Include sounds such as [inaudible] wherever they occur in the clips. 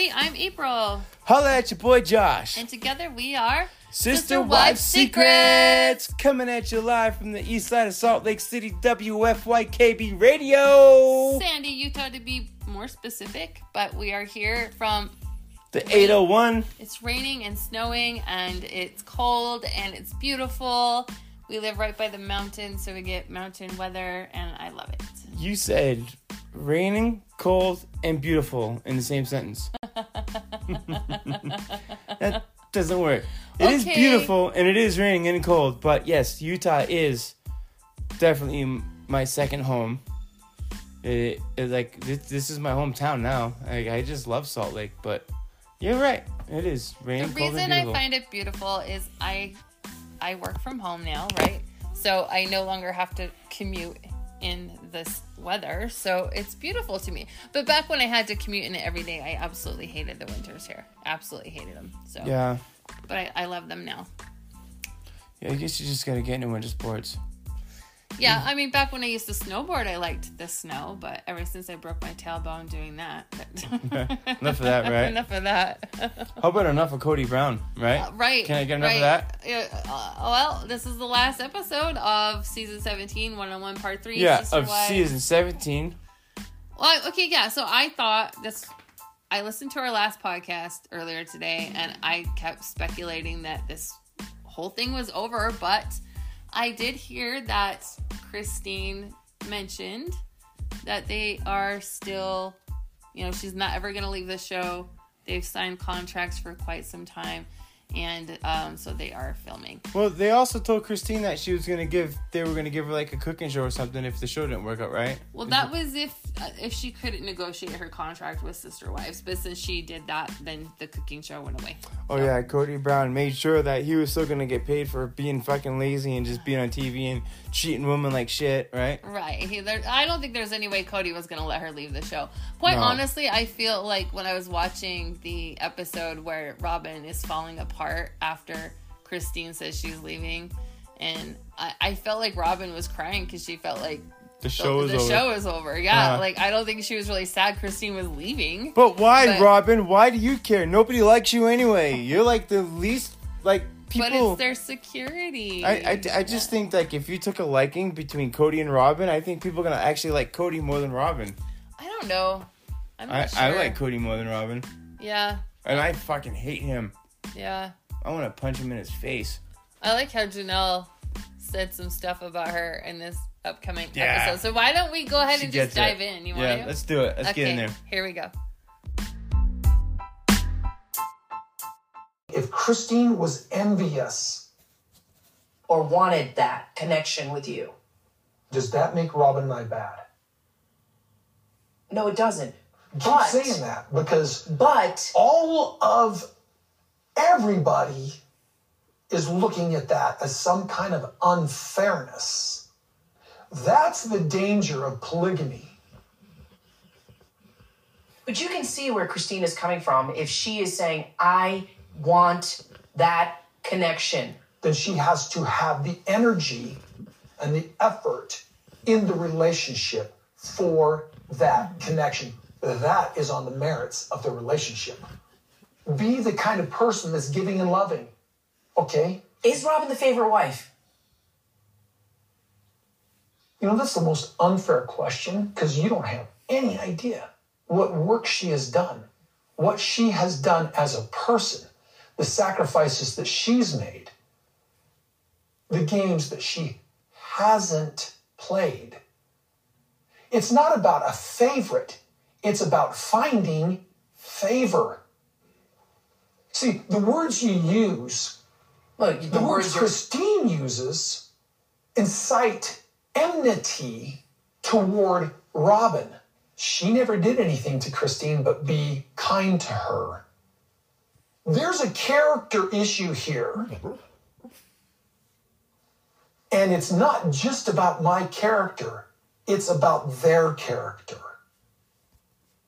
everybody, I'm April, Holla at your boy Josh. and together we are Sister Wife Secrets coming at you live from the east side of Salt Lake City, WFYKB Radio. Sandy, Utah to be more specific, but we are here from The 801. it's raining and snowing and it's cold and it's beautiful. We live right by the mountain, so we get mountain weather and I love it. You said raining, cold, and beautiful in the same sentence. [laughs] that doesn't work. It is Okay. beautiful and it is raining and cold, but yes, Utah is definitely my second home. It, it- like this, this is my hometown now. Like, I just love Salt Lake, but you're right. It is rain. The reason and I find it beautiful is I I work from home now, right? So I no longer have to commute in this weather. So it's beautiful to me. But back when I had to commute in it every day, I absolutely hated the winters here. Absolutely hated them. So yeah, but I, I love them now. yeah. I guess you just gotta get into winter sports. Yeah, I mean back when I used to snowboard I liked the snow, but ever since I broke my tailbone doing that [laughs] Enough of that, right? enough of that. How about enough of Kody Brown, right? Uh, right. Can I get enough right. of that? Yeah, uh, well, this is the last episode of season 17, one on one part three. Yeah, Sister of Wives. season seventeen. Well, okay, yeah. So I thought this. I listened to our last podcast earlier today, and I kept speculating that this whole thing was over, but I did hear that Christine mentioned that they are still, you know, she's not ever going to leave the show. They've signed contracts for quite some time, and um, so they are filming. Well, they also told Christine that she was gonna give, they were gonna give her like a cooking show or something if the show didn't work out, right? Well, that was if uh, if she couldn't negotiate her contract with Sister Wives, but since she did that, then the cooking show went away. Oh yeah, Kody Brown made sure that he was still gonna get paid for being fucking lazy and just being on TV and treating women like shit, right? Right. He, there, I don't think there's any way Kody was going to let her leave the show. Quite No. honestly, I feel like when I was watching the episode where Robyn is falling apart after Christine says she's leaving, and I, I felt like Robyn was crying because she felt like The show the, is the over. show is over. Yeah. Uh-huh. Like, I don't think she was really sad Christine was leaving. But why, But- Robyn? Why do you care? Nobody likes you anyway. You're like the least like But it's their security. I, I, I just think like if you took a liking between Kody and Robyn, I think people are gonna actually like Kody more than Robyn. I don't know. I, sure. I like Kody more than Robyn, Yeah. and I fucking hate him. Yeah. I want to punch him in his face. I like how Janelle said some stuff about her in this upcoming Yeah. episode. So why don't we go ahead She and just gets it. dive in? You yeah, want to? let's do it. Let's okay, get in there. Here we go. If Christine was envious, or wanted that connection with you. does that make Robyn and I bad? No, it doesn't. Keep But saying that because but all of everybody is looking at that as some kind of unfairness. That's the danger of polygamy. but you can see where Christine is coming from if she is saying, I want that connection. Then she has to have the energy and the effort in the relationship for that connection. That is on the merits of the relationship. Be the kind of person that's giving and loving. Okay? Is Robyn the favorite wife? You know, that's the most unfair question because you don't have any idea what work she has done, what she has done as a person, the sacrifices that she's made, the games that she hasn't played. It's not about a favorite, it's about finding favor. See, the words you use Look, the, the words words Christine uses incite enmity toward Robyn. she never did anything to Christine but be kind to her. There's a character issue here. And it's not just about my character, it's about their character.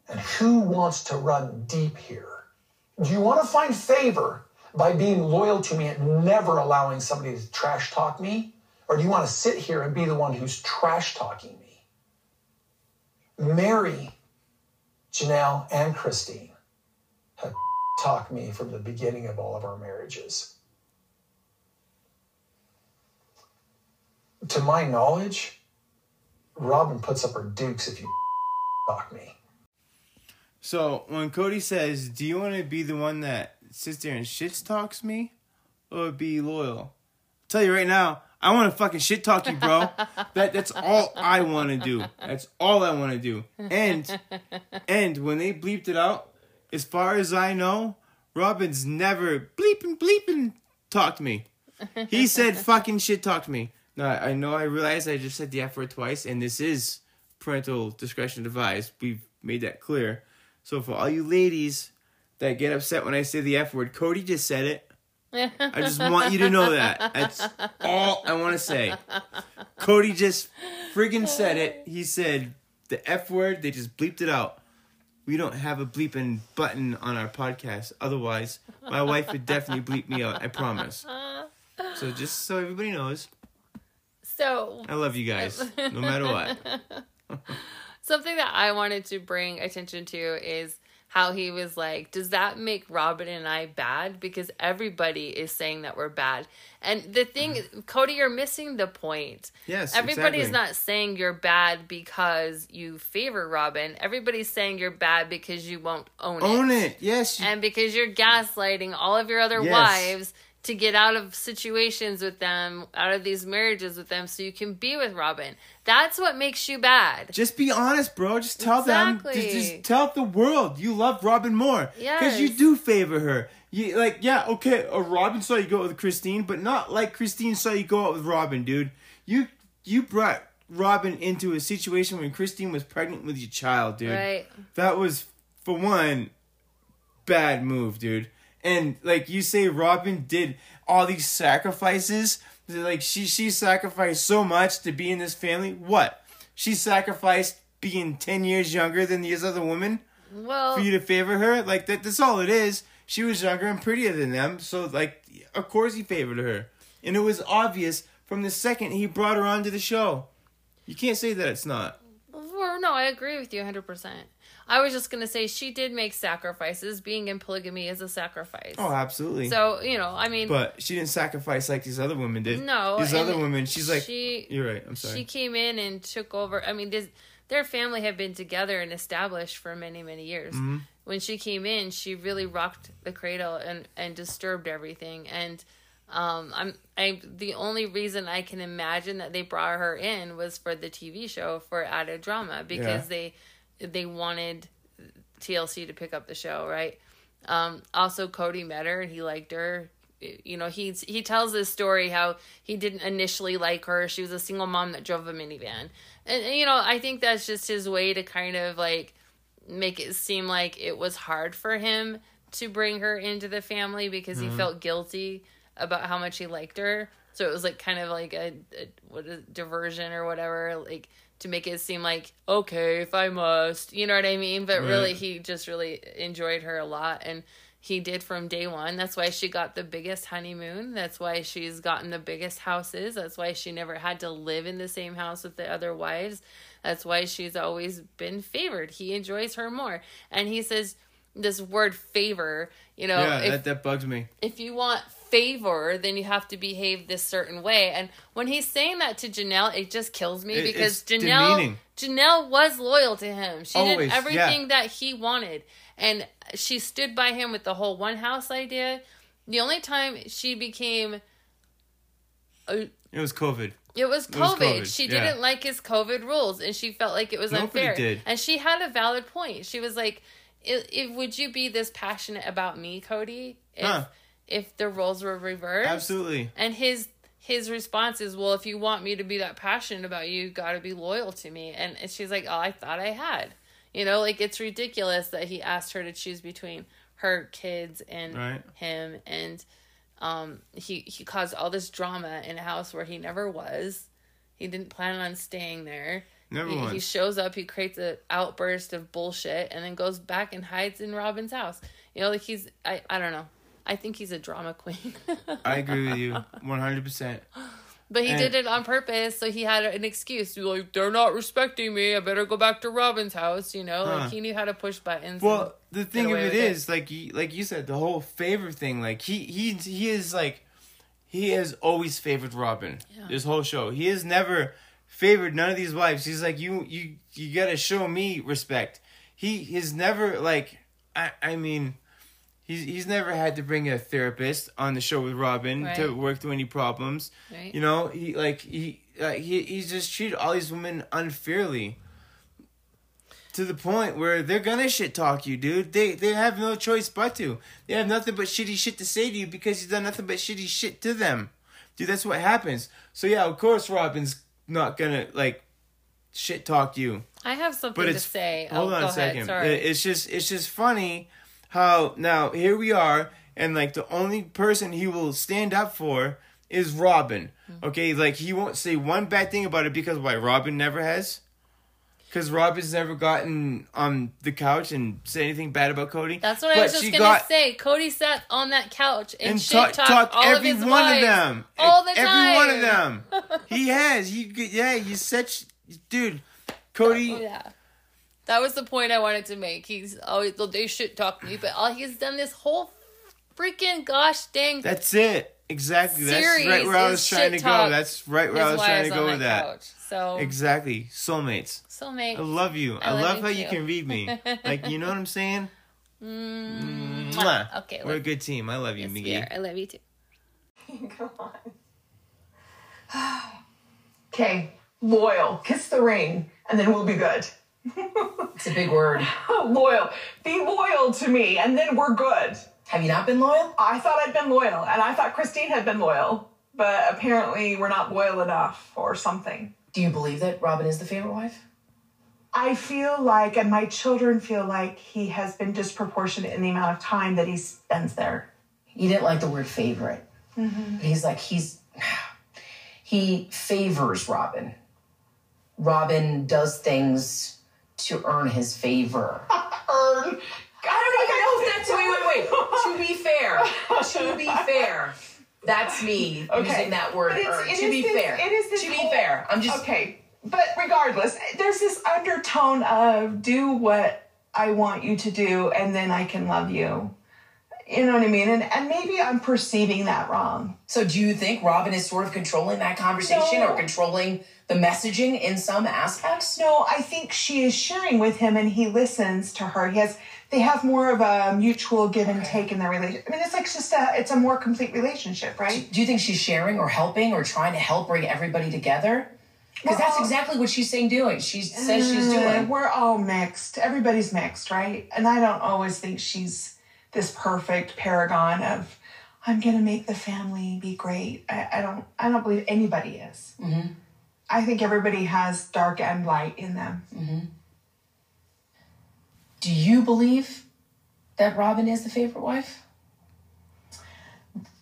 And who wants to run deep here? Do you want to find favor by being loyal to me and never allowing somebody to trash talk me? Or do you want to sit here and be the one who's trash talking me? Meri, Janelle, and Christine have talked me from the beginning of all of our marriages. To my knowledge, Robyn puts up her dukes if you [laughs] talk me. So when Kody says, "Do you want to be the one that sits there and shit talks me, or be loyal?" I'll tell you right now, I want to fucking shit talk you, bro. [laughs] that that's all I want to do. That's all I want to do. And and when they bleeped it out, as far as I know, Robyn's never bleeping bleeping talked to me. He [laughs] said fucking shit talked to me. Now I know I realize I just said the F word twice, and this is parental discretion advised. We've made that clear. So for all you ladies that get upset when I say the F word, Kody just said it. I just want you to know that. That's all I want to say. Kody just friggin' said it. He said the F word, they just bleeped it out. We don't have a bleeping button on our podcast. Otherwise, my wife would definitely bleep me out. I promise. So just so everybody knows, So I love you guys, no matter what. [laughs] something that I wanted to bring attention to is how he was like, does that make Robyn and I bad? Because everybody is saying that we're bad. And the thing, mm-hmm. Cody, you're missing the point. Yes, Everybody's exactly. not saying you're bad because you favor Robyn. Everybody's saying you're bad because you won't own it. Own it. Yes. And because you're gaslighting all of your other Yes. wives to get out of situations with them, out of these marriages with them, so you can be with Robyn. That's what makes you bad. Just be honest, bro. Just tell them. Exactly. Just, just tell the world you love Robyn more. Yeah. Because you do favor her. You like, yeah, okay. Uh, Robyn saw you go out with Christine, but not like Christine saw you go out with Robyn, dude. You you brought Robyn into a situation when Christine was pregnant with your child, dude. Right. That was for one bad move, dude. And like you say, Robyn did all these sacrifices. Like she she sacrificed so much to be in this family. What? She sacrificed being ten years younger than these other women Well, for you to favor her. Like that. That's all it is. She was younger and prettier than them, so like of course he favored her. And it was obvious from the second he brought her onto the show. You can't say that it's not. well, no, I agree with you 100%. I was just going to say she did make sacrifices. Being in polygamy is a sacrifice. Oh, absolutely. So, you know, I mean, But she didn't sacrifice like these other women did. No, these other women. She's like, she- you're right. I'm sorry. she came in and took over. I mean, this, their family had been together and established for many, many years. Mm-hmm. When she came in, she really rocked the cradle and and disturbed everything. And um, I'm I the only reason I can imagine that they brought her in was for the TV show for added drama because Yeah. they they wanted TLC to pick up the show, right? Um, also, Kody met her and he liked her. You know, he he tells this story how he didn't initially like her. She was a single mom that drove a minivan, and, and, you know, I think that's just his way to kind of like make it seem like it was hard for him to bring her into the family because he felt guilty about how much he liked her. So it was like kind of like a, a what a diversion or whatever, like to make it seem like okay if I must, you know what I mean? But really, he just really enjoyed her a lot, and he did from day one. That's why she got the biggest honeymoon. That's why she's gotten the biggest houses. That's why she never had to live in the same house with the other wives. That's why she's always been favored. He enjoys her more, and he says this word favor. You know, yeah, if that, that bugs me. if you want favor, then you have to behave this certain way. And when he's saying that to Janelle, it just kills me It- because Janelle demeaning. Janelle was loyal to him. She Always, did yeah. everything that he wanted. And she stood by him with the whole one house idea. The only time she became uh, It was COVID. it was It was COVID. COVID, She yeah. didn't like his COVID rules, and she felt like it was Nobody unfair. did. And she had a valid point. She was like, "If, if would you be this passionate about me, Kody, if Huh. If the roles were reversed?" Absolutely. And his his response is, "Well, if you want me to be that passionate about you, you got to be loyal to me." And, and she's like, "Oh, I thought I had." You know, like it's ridiculous that he asked her to choose between her kids and Right. him and um he he caused all this drama in a house where he never was. He didn't plan on staying there. Never he, he shows up, he creates an outburst of bullshit and then goes back and hides in Robyn's house. You know, like he's I I don't know. I think he's a drama queen. [laughs] I agree with you 100%. But he And- did it on purpose, so he had an excuse. Like they're not respecting me. I better go back to Robyn's house. You know, Huh. like he knew how to push buttons. Well, the thing of it it. is, like you, like you said, the whole favor thing. Like he he he is like he has always favored Robyn. Yeah. This whole show, he has never favored none of these wives. He's like you you you gotta show me respect. He has never like I I mean. He's, he's never had to bring a therapist on the show with Robyn to work through any problems. Right. You know, he like he uh, he he's just treated all these women unfairly. To the point where they're gonna shit talk you, dude. They they have no choice but to. They have nothing but shitty shit to say to you because you've done nothing but shitty shit to them. Dude, that's what happens. So yeah, of course Robyn's not gonna like shit talk you. I have something But to say. hold oh, on a second. Ahead. Sorry. It's just it's just funny how now here we are and like the only person he will stand up for is Robyn. Hmm. Okay, like he won't say one bad thing about it because why Robyn never has. Because Robyn's never gotten on the couch and said anything bad about Kody. That's what I was just she gonna got- say. Kody sat on that couch and, and shit talked talk all every of his one wives of them. all the every time. one of them. he has. He yeah. He's such dude. Kody. Oh, [laughs] yeah. That was the point I wanted to make. He's always well, they shit talk to me, but all he's done this whole freaking gosh dang That's it. Exactly. That's right where I was trying to go. That's right where I was trying to go with that. couch. So Exactly. Soulmates. soulmate. I love you. I, I love love, you how you can read me. [laughs] Like you know what I'm saying? Mm, Mwah. Okay, We're a good team. I love you, yes, Miggy. I love you too. [laughs] Come on. [sighs] okay, loyal. Kiss the ring, and then we'll be good. It's a big word. [laughs] loyal. Be loyal to me, and then we're good. Have you not been loyal? I thought I'd been loyal, and I thought Christine had been loyal, but apparently we're not loyal enough or something. Do you believe that Robyn is the favorite wife? I feel like, and my children feel like, he has been disproportionate in the amount of time that he spends there. You didn't like the word favorite. Mm-hmm. But he's like, he's, he favors Robyn. Robyn does things to earn his favor. [laughs] Earn. I don't even know if that's Wait, wait, wait. to be fair, to be fair, that's me Okay. using that word earn. To be this- fair, it is this to be fair. I'm just Okay, but regardless, there's this undertone of do what I want you to do and then I can love you. You know what I mean? And and maybe I'm perceiving that wrong. So, do you think Robyn is sort of controlling that conversation No. or controlling the messaging in some aspects? No, I think she is sharing with him and he listens to her. He has they have more of a mutual give and take in their relationship. I mean, it's like just a it's a more complete relationship, right? Do you think she's sharing or helping or trying to help bring everybody together? Because that's exactly what she's saying doing. She says she's Uh, doing. We're all mixed. Everybody's mixed, right? And I don't always think she's this perfect paragon of I'm gonna make the family be great. I, I don't. I don't believe anybody is. Mm-hmm. I think everybody has dark and light in them. Mm-hmm. Do you believe that Robyn is the favorite wife?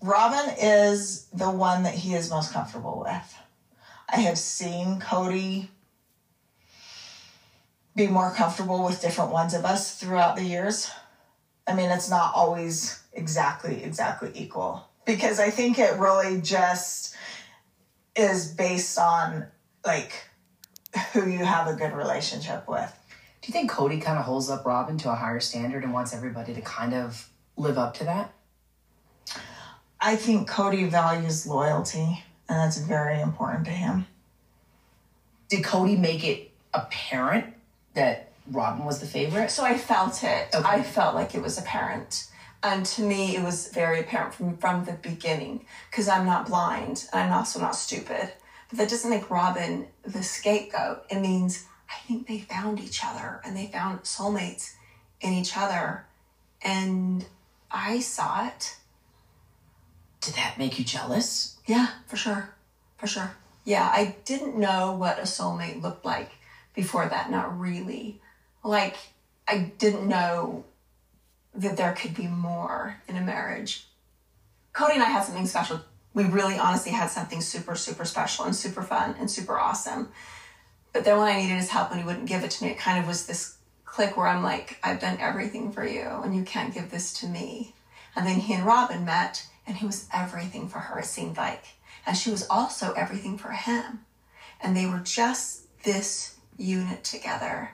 Robyn is the one that he is most comfortable with. I have seen Kody be more comfortable with different ones of us throughout the years. I mean, it's not always exactly, exactly equal because I think it really just is based on like who you have a good relationship with. Do you think Kody kind of holds up Robyn to a higher standard and wants everybody to kind of live up to that? I think Kody values loyalty, and that's very important to him. Did Kody make it apparent that Robyn was the favorite? So I felt it. Okay. I felt like it was apparent. And to me, it was very apparent from, from the beginning because I'm not blind and I'm also not stupid. But that doesn't make Robyn the scapegoat. It means I think they found each other and they found soulmates in each other. And I saw it. Did that make you jealous? Yeah, for sure. For sure. Yeah, I didn't know what a soulmate looked like before that, not really. Like, I didn't know that there could be more in a marriage. Kody and I had something special. We really honestly had something super, super special and super fun and super awesome. But then when I needed his help and he wouldn't give it to me, it kind of was this click where I'm like, I've done everything for you and you can't give this to me. And then he and Robyn met and he was everything for her, it seemed like. And she was also everything for him. And they were just this unit together.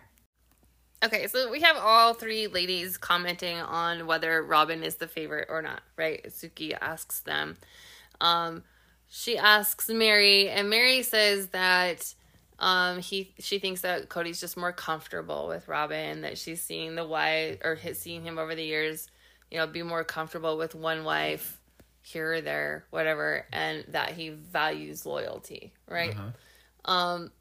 Okay, so we have all three ladies commenting on whether Robyn is the favorite or not, right? Suki asks them. Um, she asks Meri, and Meri says that um, he she thinks that Kody's just more comfortable with Robyn, that she's seeing the wife or has seen him over the years, you know, be more comfortable with one wife here or there, whatever, and that he values loyalty, right? Uh-huh. Um,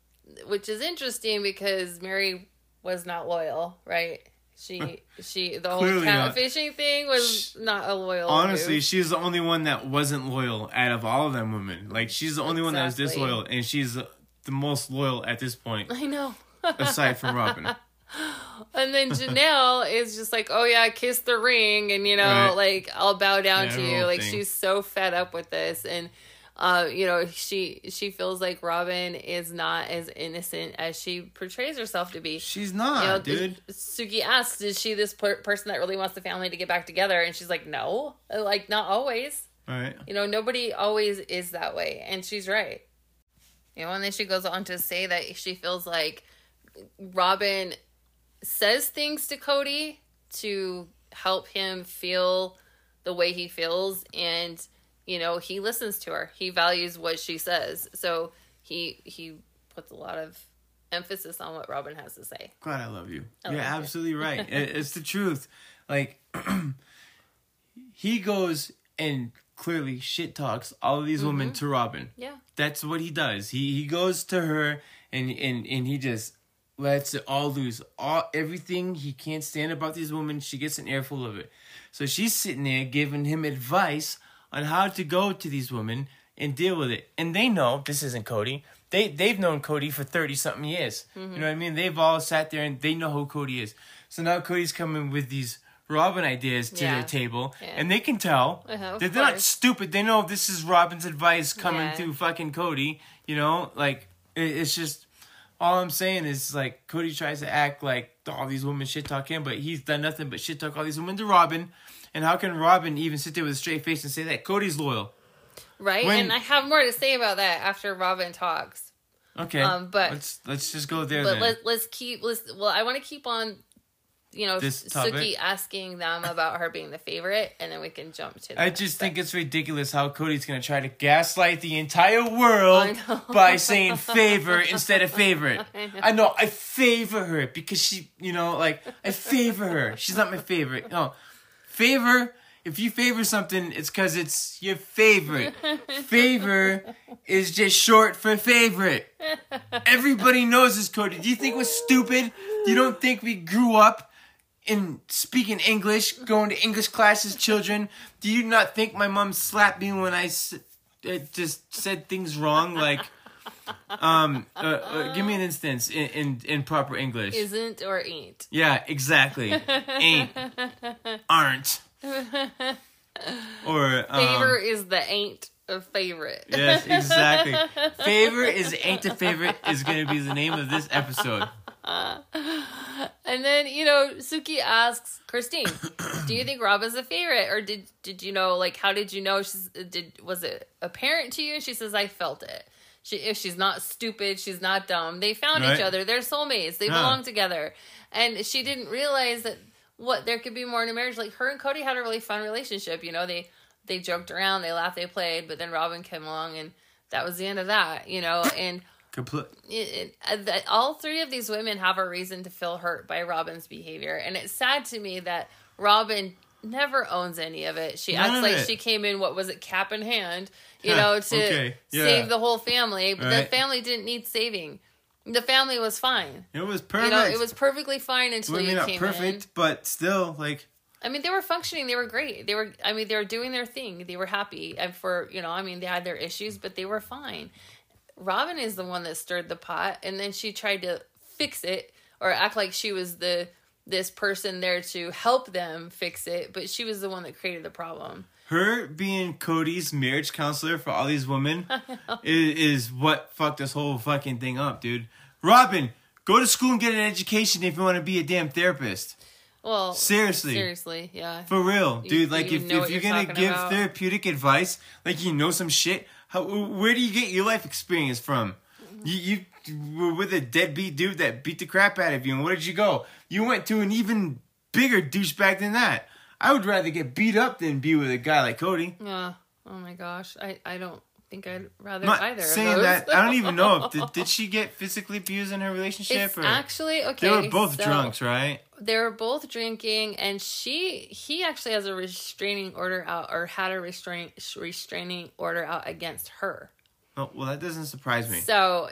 which is interesting because Meri was not loyal, right? She [laughs] she the whole Clearly not. catfishing thing was not a loyal. Honestly, move. she's the only one that wasn't loyal out of all of them women. Like she's the only one that was Exactly. disloyal, and she's the most loyal at this point, I know. aside from Robyn. [laughs] And then Janelle is just like, oh yeah, kiss the ring, and you know, Right. like I'll bow down Yeah, to you. whole Like thing. she's so fed up with this, and uh, you know, she she feels like Robyn is not as innocent as she portrays herself to be. She's You not, know, dude. Suki asks, "Is she this per- person that really wants the family to get back together?" And she's like, "No, like not always. All right. You know, nobody always is that way." And she's right. You know, and then she goes on to say that she feels like Robyn says things to Kody to help him feel the way he feels and you know he listens to her he values what she says so he he puts a lot of emphasis on what robyn has to say God, I love you. I You're love you. absolutely [laughs] right. It's the truth. Like [clears throat] he goes and clearly shit talks all of these mm-hmm. women to Robyn. yeah That's what he does. He he goes to her and and and he just lets it all loose. All everything he can't stand about these women, she gets an earful of it. So she's sitting there giving him advice on how to go to these women and deal with it. And they know this isn't Kody. They they've known Kody for thirty something years. You know what I mean? They've all sat there and they know who Kody is. So now Kody's coming with these Robyn ideas to Yeah. their table, Yeah. and they can tell Uh-huh, that they're not stupid. They know this is Robyn's advice coming Yeah. through fucking Kody. You know, like it, it's just all I'm saying is like Kody tries to act like all these women shit talk him, but he's done nothing but shit talk all these women to Robyn. And how can Robyn even sit there with a straight face and say that Kody's loyal? right When- and i have more to say about that after robyn talks Okay, Um, but- let's let's just go there but then. let, let's keep let's well i want to keep on you know This suki asking them about her being the favorite and then we can jump to I just think it's ridiculous how Kody's gonna try to gaslight the entire world by saying favor [laughs] instead of favorite. I know. I know I favor her because she, you know, like I favor her. She's not my favorite. No, favor. If you favor something, it's because it's your favorite. [laughs] favor is just short for favorite. Everybody knows this, code. Do you think we're stupid? You don't think we grew up in speaking English, going to English classes, children? Do you not think my mom slapped me when I s- uh, just said things wrong? Like, um, uh, uh, give me an instance in, in, in proper English. isn't or ain't yeah, exactly. Ain't, aren't, or um, favor is the ain't of favorite Yes, exactly. [laughs] Favor is ain't a favorite is gonna be the name of this episode. And then you know, Suki asks Christine, "Do you think Rob is a favorite, or did did you know? Like, how did you know? She's did was it apparent to you?" And she says, "I felt it. She if she's not stupid, she's not dumb. They found Right. each other. They're soulmates. They belong together." And she didn't realize that what there could be more in a marriage. Like her and Kody had a really fun relationship. You know, they they joked around, they laughed, they played, but then Robyn came along, and that was the end of that. You know, [coughs] and Complete. it, it, uh, all three of these women have a reason to feel hurt by Robyn's behavior, and it's sad to me that Robyn never owns any of it. She None acts like it. she came in what was it, cap in hand, you Huh, know, to okay, yeah. save the whole family. But the family didn't need saving. The family was fine. It was perfect. You know, it was perfectly fine until mean, you came perfect, in. but still, like, I mean, they were functioning. They were great. They were. I mean, they were doing their thing. They were happy. And for you know, I mean, they had their issues, but they were fine. Robyn is the one that stirred the pot, and then she tried to fix it or act like she was the this person there to help them fix it, but she was the one that created the problem. Her being Kody's marriage counselor for all these women [laughs] is, is what fucked this whole fucking thing up, dude. Robyn, go to school and get an education if you want to be a damn therapist. Well, Seriously. seriously, yeah. For real, You- dude. Like you if, if you're you're gonna give about. therapeutic advice, like you know some shit, how where do you get your life experience from? You you were with a deadbeat dude that beat the crap out of you, and where did you go? You went to an even bigger douchebag than that. I would rather get beat up than be with a guy like Kody. Yeah. Oh my gosh, I I don't think I'd rather not either. of saying that. I don't even know. If, [laughs] did, did she get physically abused in her relationship? It's or actually okay. they were both so drunks, right? They were both drinking, and she he actually has a restraining order out, or had a restraining restraining order out against her. Oh, well, that doesn't surprise me. So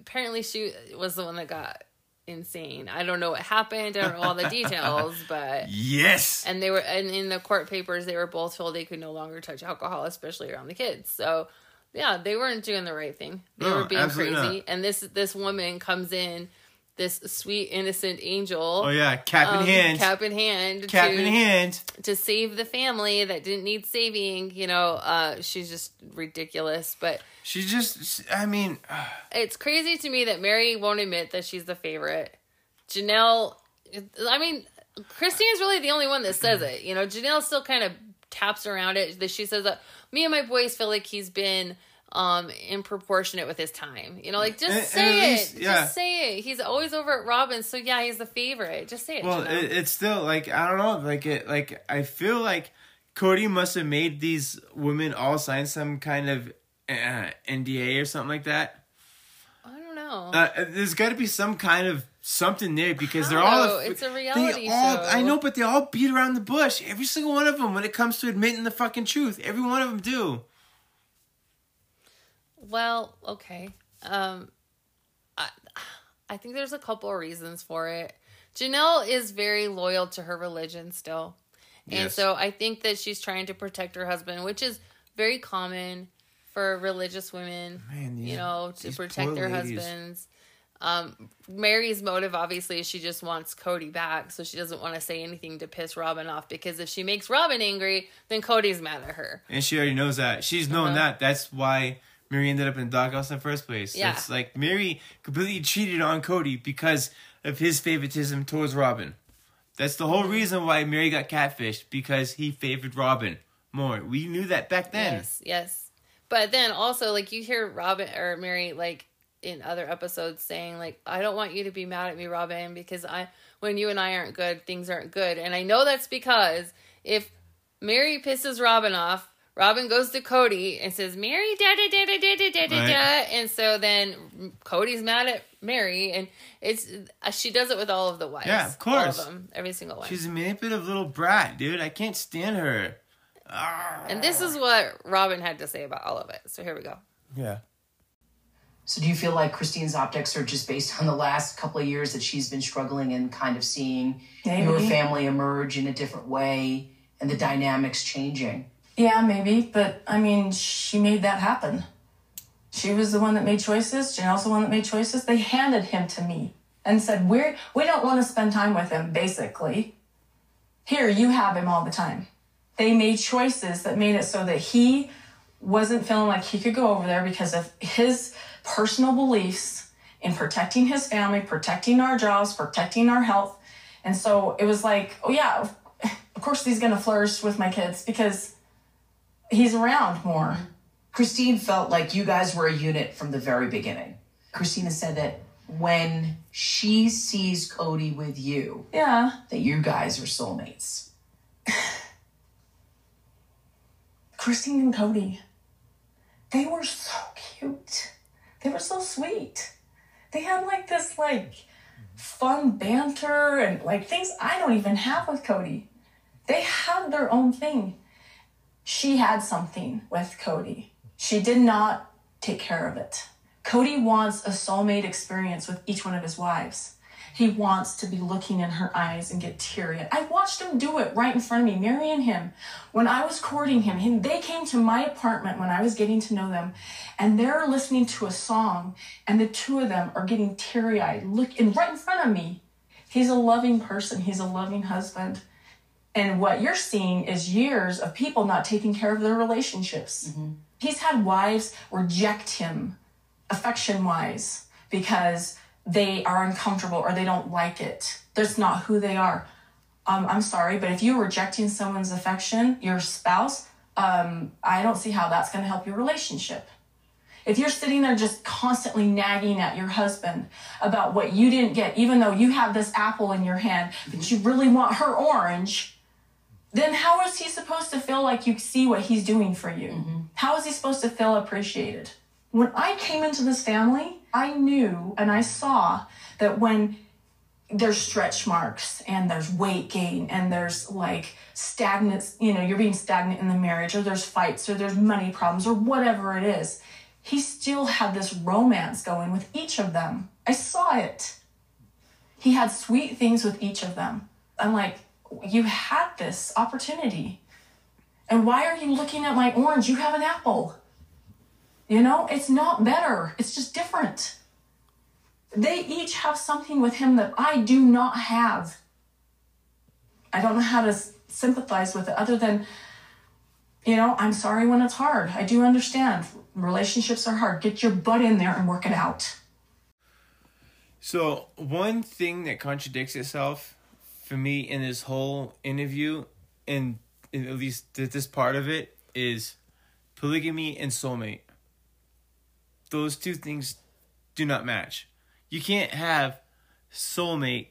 apparently, she was the one that got insane. I don't know what happened. I don't know all the [laughs] details, but yes. and they were and in the court papers they were both told they could no longer touch alcohol especially around the kids so yeah they weren't doing the right thing they No, were being crazy not. and this this woman comes in this sweet innocent angel Oh yeah, cap in um, hand. cap in hand Cap to, in hand. to save the family that didn't need saving you know uh she's just ridiculous but She just, I mean, it's crazy to me that Meri won't admit that she's the favorite. Janelle, I mean, Christine's really the only one that says it. You know, Janelle still kind of taps around it. That she says that me and my boys feel like he's been um proportionate with his time. You know, like just And- and say at it. least- yeah. Just say it. He's always over at Robyn, so yeah, he's the favorite. Just say it. well, it, it's still like I don't know, like it, like I feel like Kody must have made these women all sign some kind of uh, NDA or something like that. I don't know. Uh, there's got to be some kind of something there because they're all. It's a they reality all- show. I know, but they all beat around the bush. Every single one of them, when it comes to admitting the fucking truth, every one of them do. Well, okay. Um, I, I think there's a couple of reasons for it. Janelle is very loyal to her religion still. And Yes. so I think that she's trying to protect her husband, which is very common for religious women, Man, these- you know, to protect their ladies. husbands. Um, Meri's motive obviously is she just wants Kody back, so she doesn't want to say anything to piss Robyn off because if she makes Robyn angry, then Kody's mad at her. And she already knows that. She's known Uh-huh. that. That's why Meri ended up in the doghouse in the first place. Yeah. It's like Meri completely cheated on Kody because of his favoritism towards Robyn. That's the whole reason why Meri got catfished because he favored Robyn more. We knew that back then. Yes, yes. But then also, like, you hear Robyn or Meri, like, in other episodes saying, like, I don't want you to be mad at me, Robyn, because I, when you and I aren't good, things aren't good. And I know that's because if Meri pisses Robyn off, Robyn goes to Kody and says, Meri, da da da da da da da da Right. da. And so then Kody's mad at Meri, and it's, uh, she does it with all of the wives. Yeah, of All course. of them, every single one. She's a manipulative little brat, dude. I can't stand her. and this is what Robyn had to say about all of it. So here we go. Yeah. So do you feel like Christine's optics are just based on the last couple of years that she's been struggling and kind of seeing your family emerge in a different way and the dynamics changing? Yeah, maybe, but I mean, she made that happen. She was the one that made choices. Janelle's the one that made choices. They handed him to me and said, "We're we don't want to spend time with him." Basically, here you have him all the time. They made choices that made it so that he wasn't feeling like he could go over there because of his personal beliefs in protecting his family, protecting our jobs, protecting our health. And so it was like, oh yeah, of- course he's gonna flourish with my kids because he's around more. Christine felt like you guys were a unit from the very beginning. Christina said that when she sees Kody with you, Yeah. that you guys are soulmates. Christine and Kody, they were so cute. They were so sweet. They had like this like fun banter and like things I don't even have with Kody. They had their own thing. She had something with Kody. She did not take care of it. Kody wants a soulmate experience with each one of his wives. He wants to be looking in her eyes and get teary. I watched him do it right in front of me, Meri and him. When I was courting him, he, they came to my apartment when I was getting to know them, and they're listening to a song, and the two of them are getting teary eyed, look in right in front of me. He's a loving person, he's a loving husband. And what you're seeing is years of people not taking care of their relationships. He's had wives reject him affection wise because they are uncomfortable or they don't like it. That's not who they are. Um, I'm sorry, but if you're rejecting someone's affection, your spouse, um, I don't see how that's going to help your relationship. If you're sitting there just constantly nagging at your husband about what you didn't get, even though you have this apple in your hand, but you really want her orange, then how is he supposed to feel like you see what he's doing for you? Mm-hmm. How is he supposed to feel appreciated? When I came into this family, I knew and I saw that when there's stretch marks and there's weight gain and there's like stagnant, you know, you're being stagnant in the marriage or there's fights or there's money problems or whatever it is, he still had this romance going with each of them. I saw it. He had sweet things with each of them. I'm like, you had this opportunity. And why are you looking at my orange? You have an apple. You know, it's not better, it's just different. They each have something with him that I do not have. I don't know how to sympathize with it other than, you know, I'm sorry when it's hard. I do understand. Relationships are hard. Get your butt in there and work it out. So one thing that contradicts itself for me in this whole interview, and in at least this part of it, is polygamy and soulmate. Those two things do not match. You can't have soulmate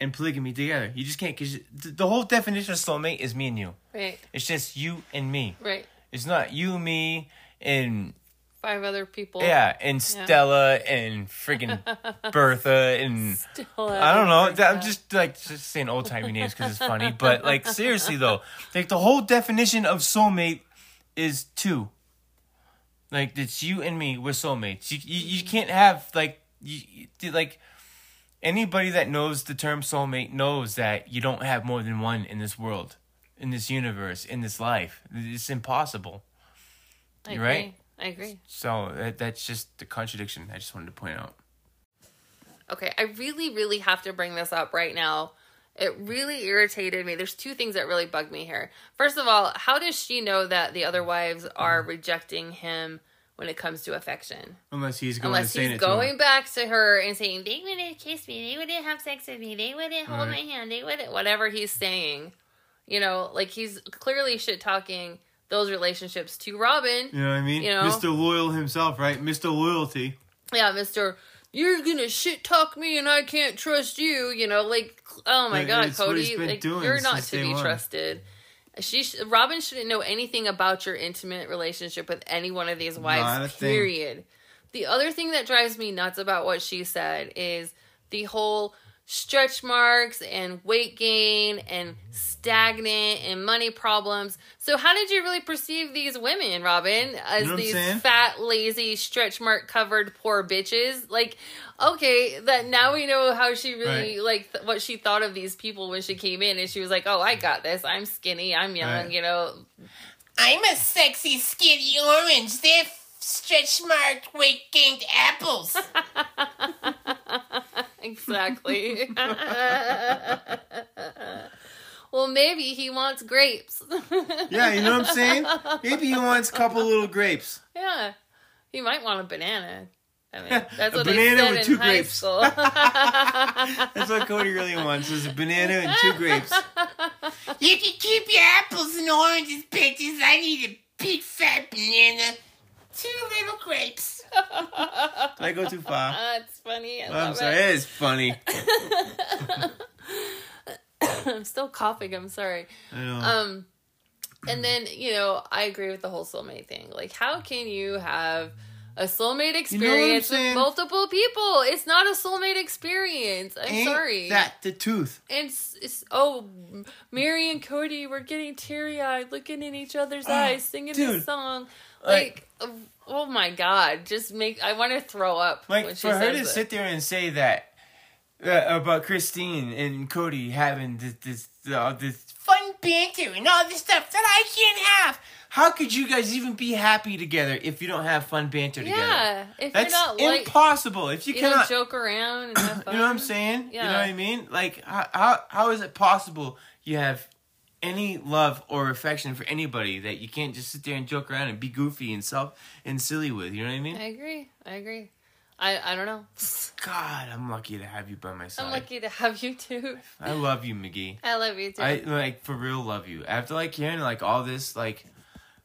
and polygamy together. You just can't because the whole definition of soulmate is me and you. Right. It's just you and me. Right. It's not you, me, and Five other people. yeah, and Stella and friggin' [laughs] Bertha and Stella I don't know. and I'm just like just saying old timey names because it's funny. But like seriously though, like the whole definition of soulmate is two. Like it's you and me. We're soulmates. You you, you can't have like you, you like anybody that knows the term soulmate knows that you don't have more than one in this world, in this universe, in this life. It's impossible. You're right. I agree. So that, that's just the contradiction. I just wanted to point out. Okay, I really, really have to bring this up right now. It really irritated me. There's two things that really bug me here. First of all, how does she know that the other wives are mm-hmm. rejecting him when it comes to affection? Unless he's going Unless he's it to going back to her and saying, they wouldn't kiss me, they wouldn't have sex with me, they wouldn't hold Right. my hand, they wouldn't, whatever he's saying. You know, like he's clearly shit talking those relationships to Robyn. You know what I mean? You know? Mr. Loyal himself, right? Mr. Loyalty. yeah, Mister, you're gonna shit talk me and I can't trust you. You know, like, oh my Yeah, god, it's what he's Kody, like, you're not to be trusted. She, sh- Robin shouldn't know anything about your intimate relationship with any one of these wives. thing. Period. The other thing that drives me nuts about what she said is the whole stretch marks and weight gain and stagnant and money problems. So how did you really perceive these women, Robyn, as You know these saying? fat, lazy, stretch mark covered poor bitches? Like, okay, that now we know how she really Right. like th- what she thought of these people when she came in, and she was like, "Oh, I got this. I'm skinny. I'm young. Right. You know, I'm a sexy, skinny orange. They're stretch marked, weight gained apples. [laughs] exactly." [laughs] well, maybe he wants grapes. Yeah, you know what I'm saying? Maybe he wants a couple little grapes. Yeah, he might want a banana. I mean, [laughs] that's A what they banana said with two grapes. [laughs] That's what Kody really wants is a banana and two grapes. You can keep your apples and oranges, bitches. I need a big fat banana. Two little grapes. Did I go too far? [laughs] That's funny. I I'm sorry, it. it is funny. [laughs] I'm still coughing. I'm sorry. I know. Um, and then you know, I agree with the whole soulmate thing. Like, how can you have a soulmate experience with multiple people? It's not a soulmate experience. I'm Ain't sorry. that the tooth? and it's, it's oh, Meri and Kody were getting teary eyed, looking in each other's eyes, singing dude. this song. Like- Like, oh my god, just make I want to throw up. Like when she for her to it. sit there and say that uh, about Christine and Kody having this this uh, this Fun banter and all this stuff that I can't have. How could you guys even be happy together if you don't have fun banter together? Yeah, if That's you're not like impossible. If you, you cannot, joke around and have fun. [clears throat] you know what I'm saying? Yeah. You know what I mean? Like, how, how how is it possible you have any love or affection for anybody that you can't just sit there and joke around and be goofy and self and silly with? You know what I mean? I agree. I agree. I I don't know. [laughs] God, I'm lucky to have you by my side. I'm lucky to have you too. I love you, McGee. I love you too. I like for real love you. After like hearing like all this, like,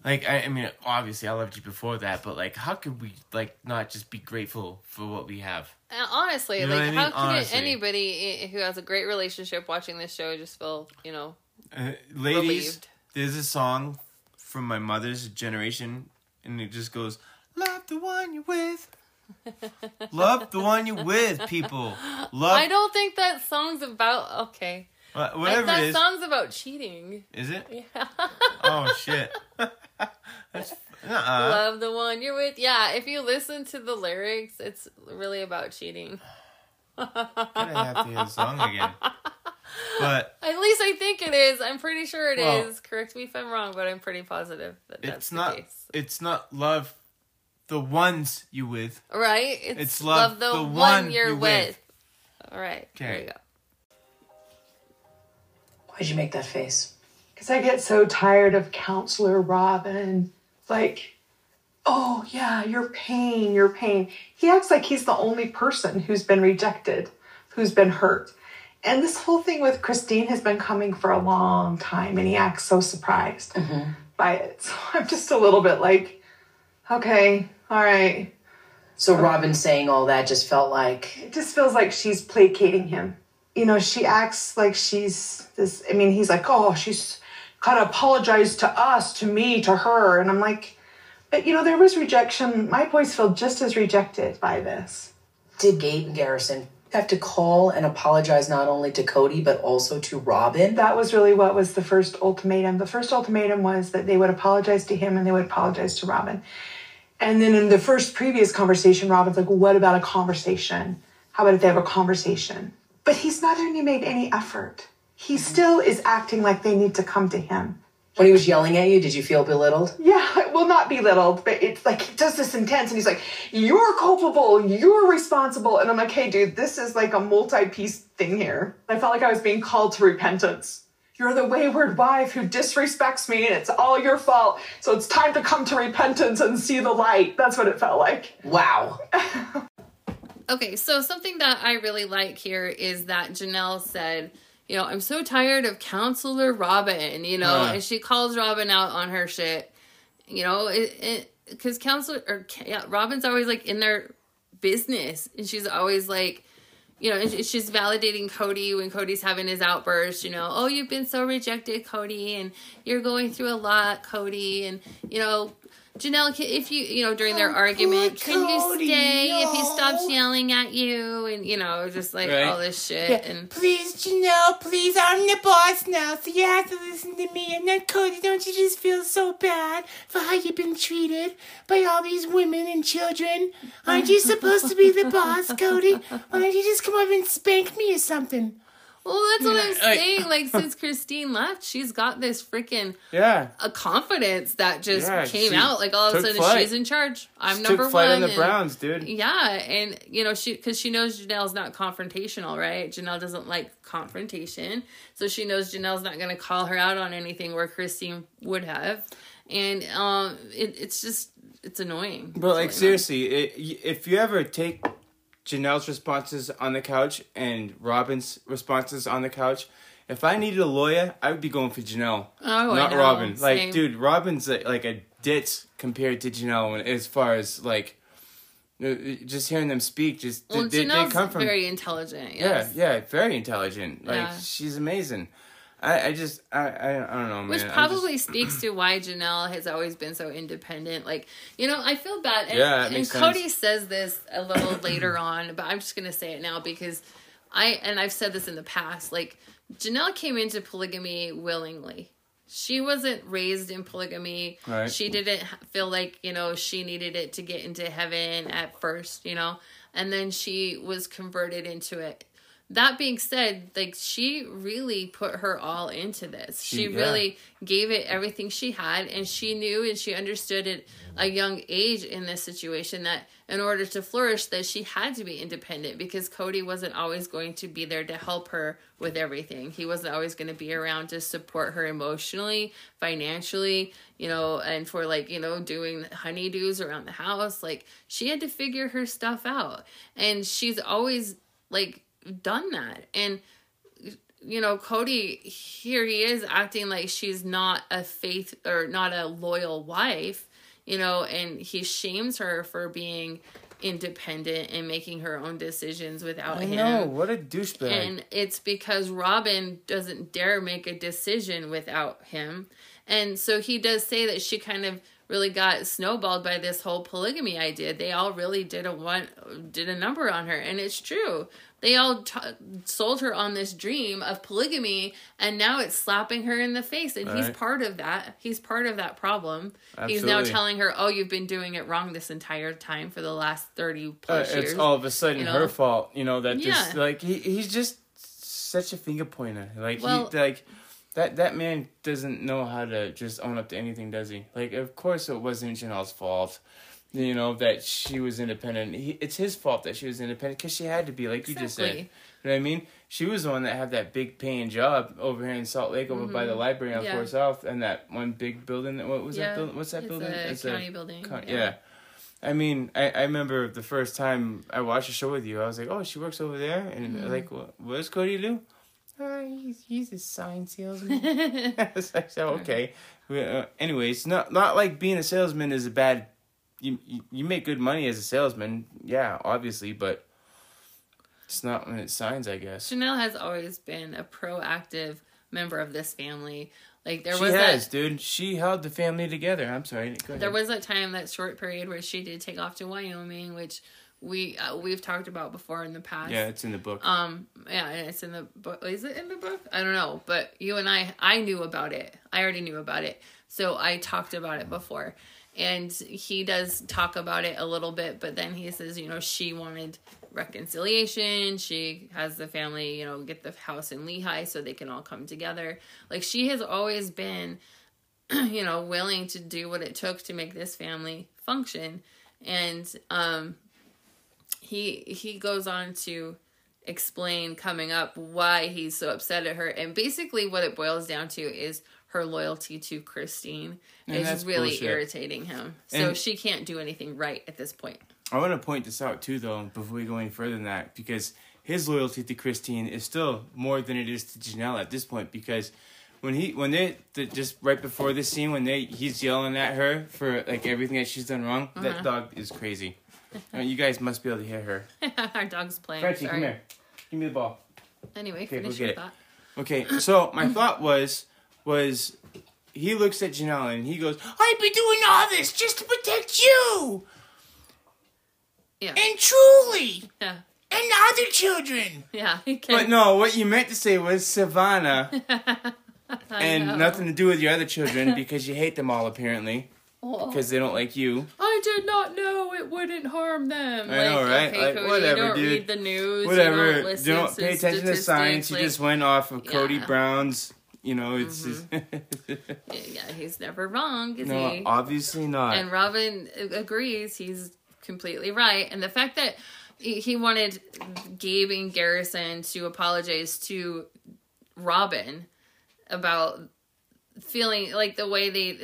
like I, I mean, obviously I loved you before that, but like, how could we like not just be grateful for what we have? Honestly, You know like I how mean? could Honestly. anybody who has a great relationship watching this show just feel, you know, Uh, ladies, Relieved. there's a song from my mother's generation, and it just goes, "Love the one you're with." [laughs] Love the one you're with, people. Love I don't think that song's about okay. Whatever that it is. song's about cheating. Is it? Yeah. Oh [laughs] shit. [laughs] That's uh-uh. Love the one you're with. Yeah, if you listen to the lyrics, it's really about cheating. Gonna have to hear the song again. [laughs] But At least I think it is. I'm pretty sure it is. Well- Correct me if I'm wrong, but I'm pretty positive that that's it's the not. case. It's not love the ones you with. Right? It's, It's love, love the, the one, you're you're with. with. All right. There you go. Why'd you make that face? Because I get so tired of Counselor Robyn. Like, oh, yeah, your pain, your pain. He acts like he's the only person who's been rejected, who's been hurt. And this whole thing with Christine has been coming for a long time, and he acts so surprised mm-hmm. by it. [laughs] So I'm just a little bit like, okay, all right. So Robyn saying all that just felt like It just feels like she's placating him. You know, she acts like she's this. I mean, he's like, oh, she's gotta apologize to us, to me, to her. And I'm like, but you know, there was rejection. My boys feel just as rejected by this. did Gabe and Garrison have to call and apologize not only to Kody but also to Robyn? That was really what was the first ultimatum. The first ultimatum was that they would apologize to him and they would apologize to Robyn. And then in the first previous conversation, Robyn's like, well, what about a conversation? How about if they have a conversation? But he's not only made any effort. He still is acting like they need to come to him. When he was yelling at you, did you feel belittled? Yeah, [laughs] well, not belittled, but it's like he does this intense, and he's like, "You're culpable, you're responsible," and I'm like, "Hey, dude, this is like a multi-piece thing here." I felt like I was being called to repentance. You're the wayward wife who disrespects me, and it's all your fault. So it's time to come to repentance and see the light. That's what it felt like. Wow. [laughs] Okay, so something that I really like here is that Janelle said, you know, I'm so tired of Counselor Robyn, you know, and she calls Robyn out on her shit, you know, because Counselor or yeah, Robyn's always like in their business, and she's always like, you know, she's validating Kody when Kody's having his outburst, you know, oh, you've been so rejected, Kody, and you're going through a lot, Kody, and you know. Janelle, ca- if you, you know, during their oh, argument, can you Kody, stay if he stops yelling at you? And, you know, just like Right. all this shit. Yeah, And please, Janelle, please, I'm the boss now, so you have to listen to me. And then, Kody, don't you just feel so bad for how you've been treated by all these women and children? Aren't you supposed to be the boss, Kody? Why don't you just come over and spank me or something? Well, that's what I'm saying. [laughs] Like, since Christine left, she's got this freaking Yeah. a confidence that just Yeah, came out. Like, all of a sudden, flight. she's in charge. I'm She number took flight one. on the Browns, dude. Yeah, and you know she because she knows Janelle's not confrontational, right? Janelle doesn't like confrontation, so she knows Janelle's not going to call her out on anything where Christine would have, and um, it, it's just it's annoying. But like It's really seriously, it, if you ever take Janelle's responses on the couch and Robyn's responses on the couch, if I needed a lawyer, I would be going for Janelle, Oh, not. Robyn. Like, dude, Robyn's like, like a ditz compared to Janelle when- as far as like uh, just hearing them speak. Just Well, they, they come from very intelligent. yeah, Yes. yeah, very intelligent. Like Yeah. she's amazing. I, I just I, I don't know, man. Which probably just- speaks to why Janelle has always been so independent. Like, you know, I feel bad. And, Yeah, and sense. Kody says this a little later on, but I'm just going to say it now because I, and I've said this in the past, like, Janelle came into polygamy willingly. She wasn't raised in polygamy. Right. She didn't feel like, you know, she needed it to get into heaven at first, you know, and then she was converted into it that being said, like she really put her all into this. She, She- yeah. really gave it everything she had, and she knew and she understood at a young age in this situation that in order to flourish, that she had to be independent because Kody wasn't always going to be there to help her with everything. He wasn't always going to be around to support her emotionally, financially, you know, and for like you know doing honeydews around the house. Like she had to figure her stuff out, and she's always like done that and you know kody here he is acting like she's not a faith or not a loyal wife you know and he shames her for being independent and making her own decisions without I him know what a douchebag. and it's because Robyn doesn't dare make a decision without him. And so he does say that she kind of really got snowballed by this whole polygamy idea. They all really did a one did a number on her and it's true. They all t- sold her on this dream of polygamy and now it's slapping her in the face and he's Right. part of that. He's part of that problem. He's now telling her, "Oh, you've been doing it wrong this entire time for the last 30 Uh, plus years." it's all of a sudden you know? her fault. You know that just Yeah. like he he's just such a finger pointer. Like Well- he like that that man doesn't know how to just own up to anything, does he? Like of course it wasn't Janelle's fault. You know that she was independent. He, it's his fault that she was independent because she had to be, like you just said. You know what I mean? She was the one that had that big paying job over here in Salt Lake, over by the library on Mm-hmm. Yeah. Four South, and that one big building. That what was Yeah, that building? What's that it's building? a county building, co- yeah. yeah. I mean, I, I remember the first time I watched a show with you, I was like, oh, she works over there? And Mm-hmm. like, what, what does Kody do? Uh, he's, he's a sign salesman. I was like, so, okay. Uh, anyways, not, not like being a salesman is a bad, you, you, you make good money as a salesman. Yeah, obviously, but it's not when it signs, I guess. Janelle has always been a proactive member of this family. Like there she was has, that dude. She held the family together. I'm sorry. There was that time that short period where she did take off to Wyoming, which we uh, we've talked about before in the past. yeah, it's in the book. Um. Yeah, it's in the book. Is it in the book? I don't know, but you and I, I knew about it. I already knew about it, so I talked about it before. And he does talk about it a little bit, but then he says, you know, she wanted reconciliation. She has the family, you know, get the house in Lehi so they can all come together. Like she has always been, [clears throat] you know, willing to do what it took to make this family function. And um he he goes on to explain coming up why he's so upset at her and basically what it boils down to is her loyalty to Christine And is really bullshit. irritating him. So And- she can't do anything right at this point. I want to point this out too, though, before we go any further than that, because his loyalty to Christine is still more than it is to Janelle at this point. Because when he, when they, the, just right before this scene, when they, he's yelling at her for like everything that she's done wrong, Uh-huh. that dog is crazy. Uh, you guys must be able to hear her. [laughs] Our dog's playing. Frenchie, Sorry. come here. Give me the ball. Anyway, Okay, finish go your get it. thought. Okay, so my [laughs] thought was, was he looks at Janelle and he goes, "I've been doing all this just to protect you Yeah. and Truly Yeah. and the other children." Yeah. Okay. But no, what you meant to say was Savannah, [laughs] and know. nothing to do with your other children because you hate them all apparently because they don't like you. I did not know it wouldn't harm them. I know, right? Okay, Like, Kody, whatever, you don't dude. read the news. You Whatever, don't, listen don't pay attention to science. You just went off of Kody Yeah. Mm-hmm. Brown's. You know, it's like, [laughs] yeah, he's never wrong, is no, he? obviously not. And Robyn agrees. He's completely right. And the fact that he he wanted Gabe and Garrison to apologize to Robyn about feeling like the way they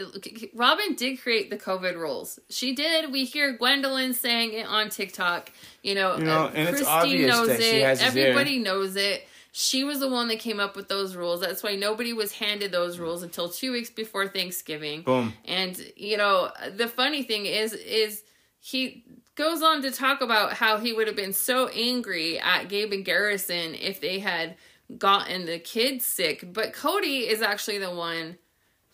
Robyn did create the COVID rules. She did. We hear Gwendolyn saying it on TikTok. You know, You know, and it's Christine obvious knows that it. she has his ear. Everybody knows it. She was the one that came up with those rules. That's why nobody was handed those rules until two weeks before Thanksgiving. Boom. And you know, the funny thing is, is he goes on to talk about how he would have been so angry at Gabe and Garrison if they had gotten the kids sick. But Kody is actually the one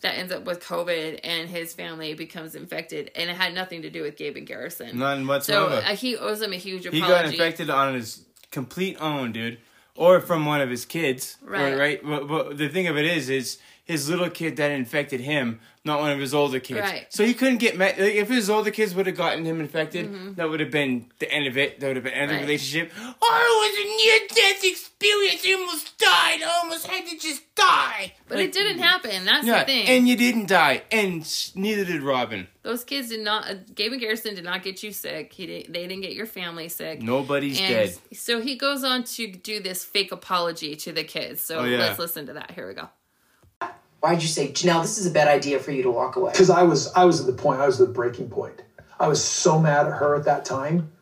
that ends up with COVID and his family becomes infected, and it had nothing to do with Gabe and Garrison. None So whatsoever. uh, he owes them a huge apology. he got infected on his complete own, dude, or from one of his kids, Right. Right. Right. But, but the thing of it is, is his little kid that infected him, not one of his older kids. Right. So he couldn't get met. Like, if his older kids would have gotten him infected, Mm-hmm. that would have been the end of it. That would have been the end of the relationship. Oh, it was a near death experience. I almost died. I almost had to just die. But Like, it didn't happen. That's Yeah, the thing. and you didn't die, and neither did Robyn. Those kids did not. Uh, Gabe and Garrison did not get you sick. He didn't, They didn't get your family sick. Nobody's and dead. So he goes on to do this fake apology to the kids. So Oh, yeah. let's listen to that. Here we go. Why'd you say, Janelle, this is a bad idea for you to walk away? because I was I was at the point I was at the breaking point. I was so mad at her at that time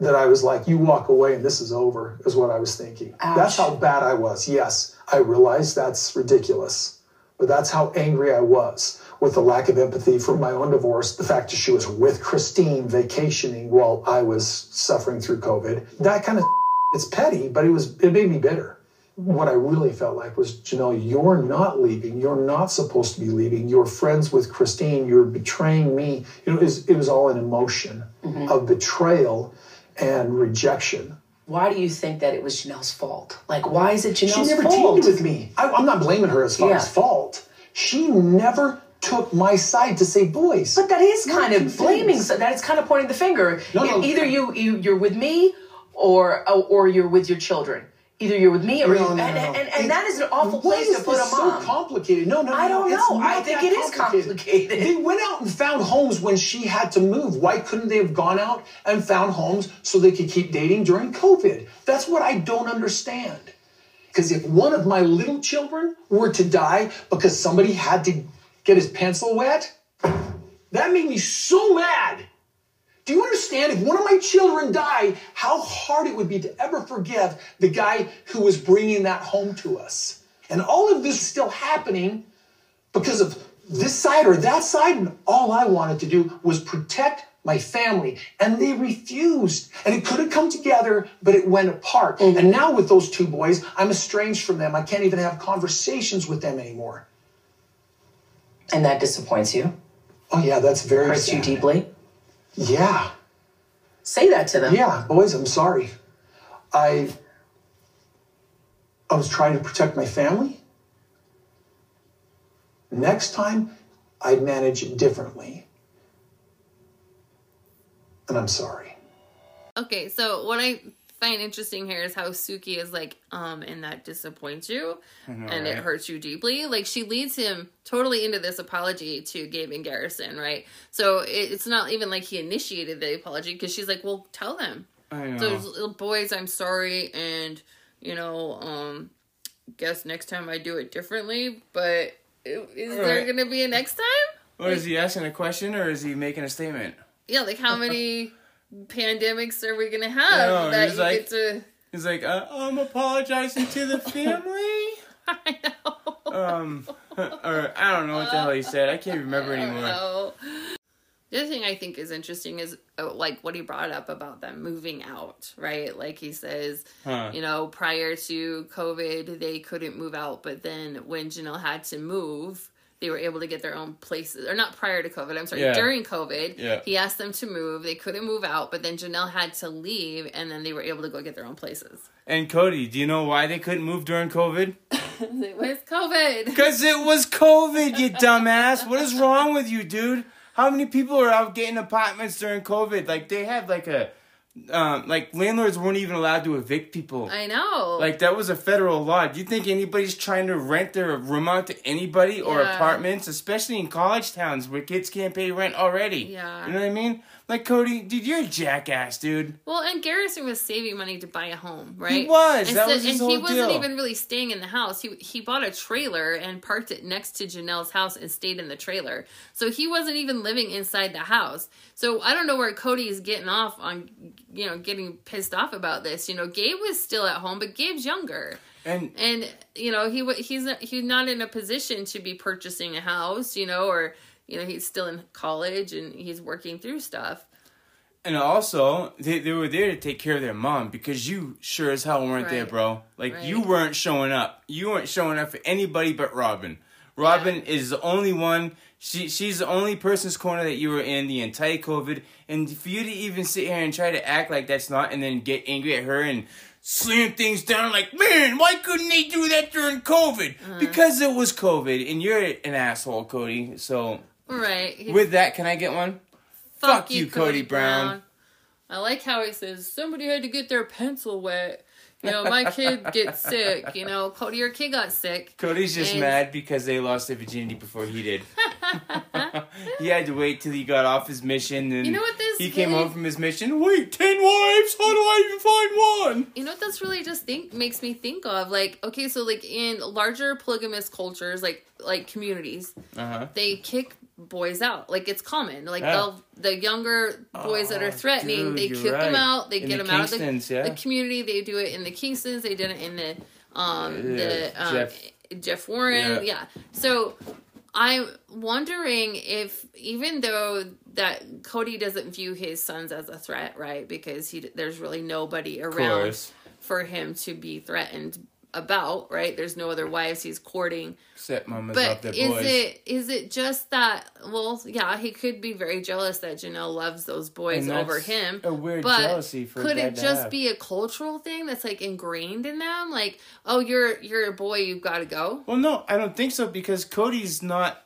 that I was like, "You walk away and this is over," is what I was thinking. That's how bad I was. Yes, I realize that's ridiculous, but that's how angry I was with the lack of empathy for my own divorce, the fact that she was with Christine vacationing while I was suffering through COVID. That kind of [laughs] it's petty, but it was it made me bitter what I really felt like was, Janelle, you're not leaving. You're not supposed to be leaving. You're friends with Christine. You're betraying me. You know, it was, it was all an emotion mm-hmm. of betrayal and rejection. Why do you think that it was Janelle's fault? Like, why is it Janelle's fault? she never fault? teamed with me. I, I'm not blaming her as far Yeah. as fault. She never took my side to say, boys. But that is kind of blaming. So that is kind of pointing the finger. No, no. Either you, you you're with me, or or you're with your children. Either you're with me, or No, you, no, and, no. and, and, It- that is an awful place to put a mom. so complicated? No, no, no I don't know. I think it is complicated. They went out and found homes when she had to move. Why couldn't they have gone out and found homes so they could keep dating during COVID? That's what I don't understand. Because if one of my little children were to die because somebody had to get his pencil wet, that made me so mad. Understand? If one of my children died, how hard it would be to ever forgive the guy who was bringing that home to us. And all of this is still happening because of this side or that side. And all I wanted to do was protect my family. And they refused. And it could have come together, but it went apart. Mm. And now with those two boys, I'm estranged from them. I can't even have conversations with them anymore. and that disappoints you, Oh, yeah, that's very hurts you deeply. Yeah. Say that to them. Yeah, boys, I'm sorry. I I was trying to protect my family. Next time, I'd manage it differently. And I'm sorry. Okay, so what I find interesting here is how Suki is like, um, and that disappoints you, and it hurts you deeply. Like she leads him totally into this apology to Gabe and Garrison, right? So it, it's not even like he initiated the apology because she's like, "Well, tell them." I So little boys, I'm sorry, and you know, um, guess next time I do it differently. But is there Right. gonna be a next time? Or is he asking a question or is he making a statement? Yeah, like how many [laughs] pandemics are we gonna have know, that he's you like- get to? He's like, uh, I'm apologizing to the family. [laughs] I know. Um, [laughs] or I don't know what the hell he said. I can't remember anymore. No. The other thing I think is interesting is uh, like what he brought up about them moving out, right? Like he says, Huh. you know, prior to COVID, they couldn't move out, but then when Janelle had to move, they were able to get their own places. Or not prior to COVID, I'm sorry, Yeah. during COVID, Yeah. he asked them to move. They couldn't move out, but then Janelle had to leave, and then they were able to go get their own places. And Kody, do you know why they couldn't move during COVID? [laughs] it was COVID. Because it was COVID, you [laughs] dumbass. What is wrong with you, dude? How many people are out getting apartments during COVID? Like they had like a, um, like landlords weren't even allowed to evict people. I know. Like that was a federal law. Do you think anybody's trying to rent their room out to anybody or Yeah. apartments, especially in college towns where kids can't pay rent already? Yeah. You know what I mean? Like Kody, dude, you're a jackass, dude. Well, and Garrison was saving money to buy a home, right? He was. And, That so- was his and he whole wasn't deal. even really staying in the house. He he bought a trailer and parked it next to Janelle's house and stayed in the trailer. So he wasn't even living inside the house. So I don't know where Kody is getting off on, you know, getting pissed off about this. You know, Gabe was still at home, but Gabe's younger. And and you know he he's he's not in a position to be purchasing a house you know or you know he's still in college and he's working through stuff And also, they, they were there to take care of their mom because you sure as hell weren't there, bro. Like, Right. you weren't showing up. You weren't showing up for anybody but Robyn. Robyn is the only one. She She's the only person's corner that you were in the entire COVID. And for you to even sit here and try to act like that's not and then get angry at her and slam things down like, man, why couldn't they do that during COVID? Uh-huh. Because it was COVID, and you're an asshole, Kody. So Right. With that, can I get one? Fuck you, Kody Brown. I like how he says somebody had to get their pencil wet. You know, my kid [laughs] gets sick. You know, Kody, your kid got sick. Kody's just And- mad because they lost their virginity before he did. [laughs] he had to wait till he got off his mission, and You know what this he came really- home from his mission. Wait, ten wives? How do I even find one? You know what that's really just think makes me think of like okay, so like in larger polygamous cultures, like like communities, Uh huh. they kick boys out. Like it's common. Like Yeah. they'll the younger boys that are Oh, threatening, dude, they kick them out. They In get the them out of the, yeah. the community. They do it in the Kingstons. They did it in the um the um, Jeff- Jeff, Warren. Yeah. Yeah. So I'm wondering if even though that Kody doesn't view his sons as a threat, right? Because he there's really nobody around for him to be threatened about, right? There's no other wives he's courting. Stepmamas love But their is boys. it is it just that? Well, yeah, he could be very jealous that Janelle loves those boys over him. a weird but jealousy for could it just have. be a cultural thing that's like ingrained in them? Like, oh, you're you're a boy, you've got to go. Well, no, I don't think so because Kody's not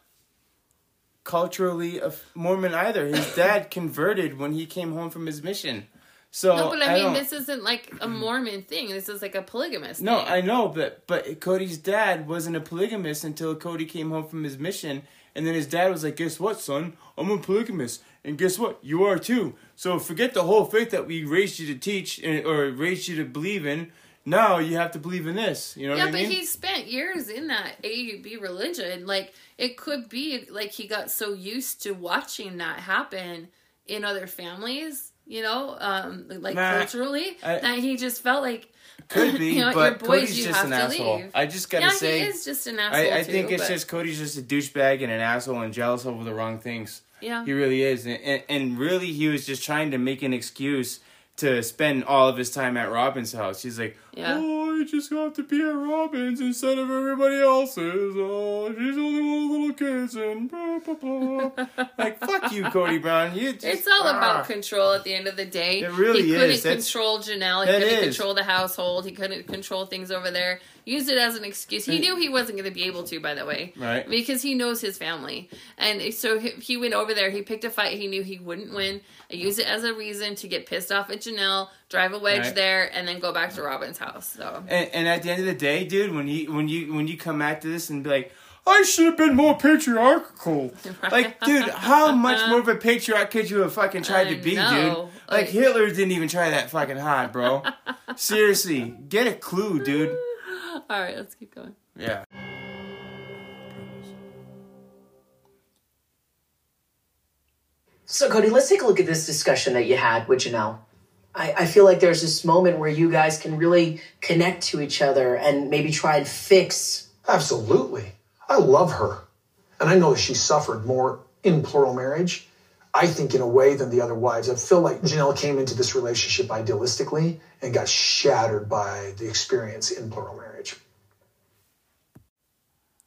culturally a Mormon either. His [laughs] dad converted when he came home from his mission. So no, but I, mean, this isn't like a mm-hmm. Mormon thing. This is like a polygamist. No, thing. I know, but but Kody's dad wasn't a polygamist until Kody came home from his mission, and then his dad was like, "Guess what, son? I'm a polygamist, and guess what? You are too. So forget the whole faith that we raised you to teach and, or raised you to believe in. Now you have to believe in this. You know yeah, what I but mean? he spent years in that AUB religion. Like it could be like he got so used to watching that happen in other families, you know, um, like Nah, culturally, I- that he just felt like Could [laughs] be, you know, but your boys, Kody's just an asshole. leave. I just gotta yeah, say, he is just an asshole. I, I too, think it's but- just Kody's just a douchebag and an asshole and jealous over the wrong things. Yeah. He really is. And, and, and really, he was just trying to make an excuse to spend all of his time at Robyn's house. He's like, Yeah. oh, I just got to be at Robyn's instead of everybody else's. Oh, she's only one little kids and blah, blah, blah. [laughs] like, fuck you, Kody Brown. You just, It's all ah. about control at the end of the day. It really he couldn't. That's- control Janelle. He couldn't is. control the household. He couldn't control things over there. Use it as an excuse. He knew he wasn't going to be able to, by the way. Right. Because he knows his family. And so he, he went over there. He picked a fight he knew he wouldn't win. I use it as a reason to get pissed off at Janelle, drive a wedge Right. there, and then go back to Robyn's house. So. And, and at the end of the day, dude, when you when you when you come back to this and be like, I should have been more patriarchal. [laughs] Like, dude, how much more of a patriarch could you have fucking tried I to be, know. dude? Like Like- Hitler didn't even try that fucking hard, bro. [laughs] Seriously, get a clue, dude. [laughs] All right, let's keep going. Yeah. So, Kody, let's take a look at this discussion that you had with Janelle. I, I feel like there's this moment where you guys can really connect to each other and maybe try and fix. Absolutely. I love her. And I know that she suffered more in plural marriage, I think, in a way than the other wives. I feel like Janelle came into this relationship idealistically and got shattered by the experience in plural marriage.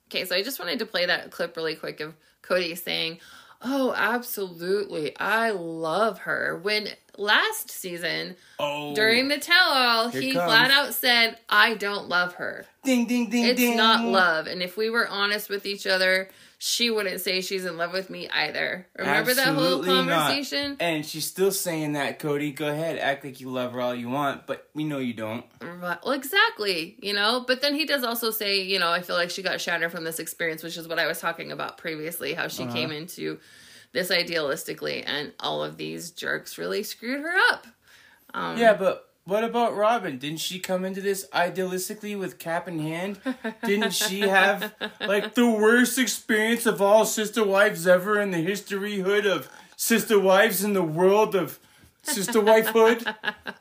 Okay, so I just wanted to play that clip really quick of Kody saying, Oh, absolutely. I love her. When last season, Oh. during the tell all, he comes. flat out said, I don't love her. Ding ding ding It's ding. not love. And if we were honest with each other, she wouldn't say she's in love with me either. Remember that whole Absolutely not. conversation? And she's still saying that, Kody. Go ahead, act like you love her all you want, but we know you don't. Right. Well, exactly, you know. But then he does also say, you know, I feel like she got shattered from this experience, which is what I was talking about previously, how she Uh-huh. came into this idealistically, and all of these jerks really screwed her up. Um, Yeah, but what about Robyn? Didn't she come into this idealistically with cap in hand? Didn't she have like the worst experience of all sister wives ever in the historyhood of sister wives in the world of sister wifehood?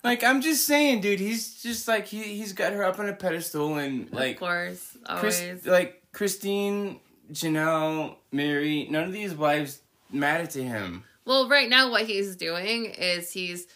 Like I'm just saying, dude, he's just like he he's got her up on a pedestal and like of course, Chris, always. like Christine, Janelle, Meri, none of these wives matter to him. Well, right now, what he's doing is he's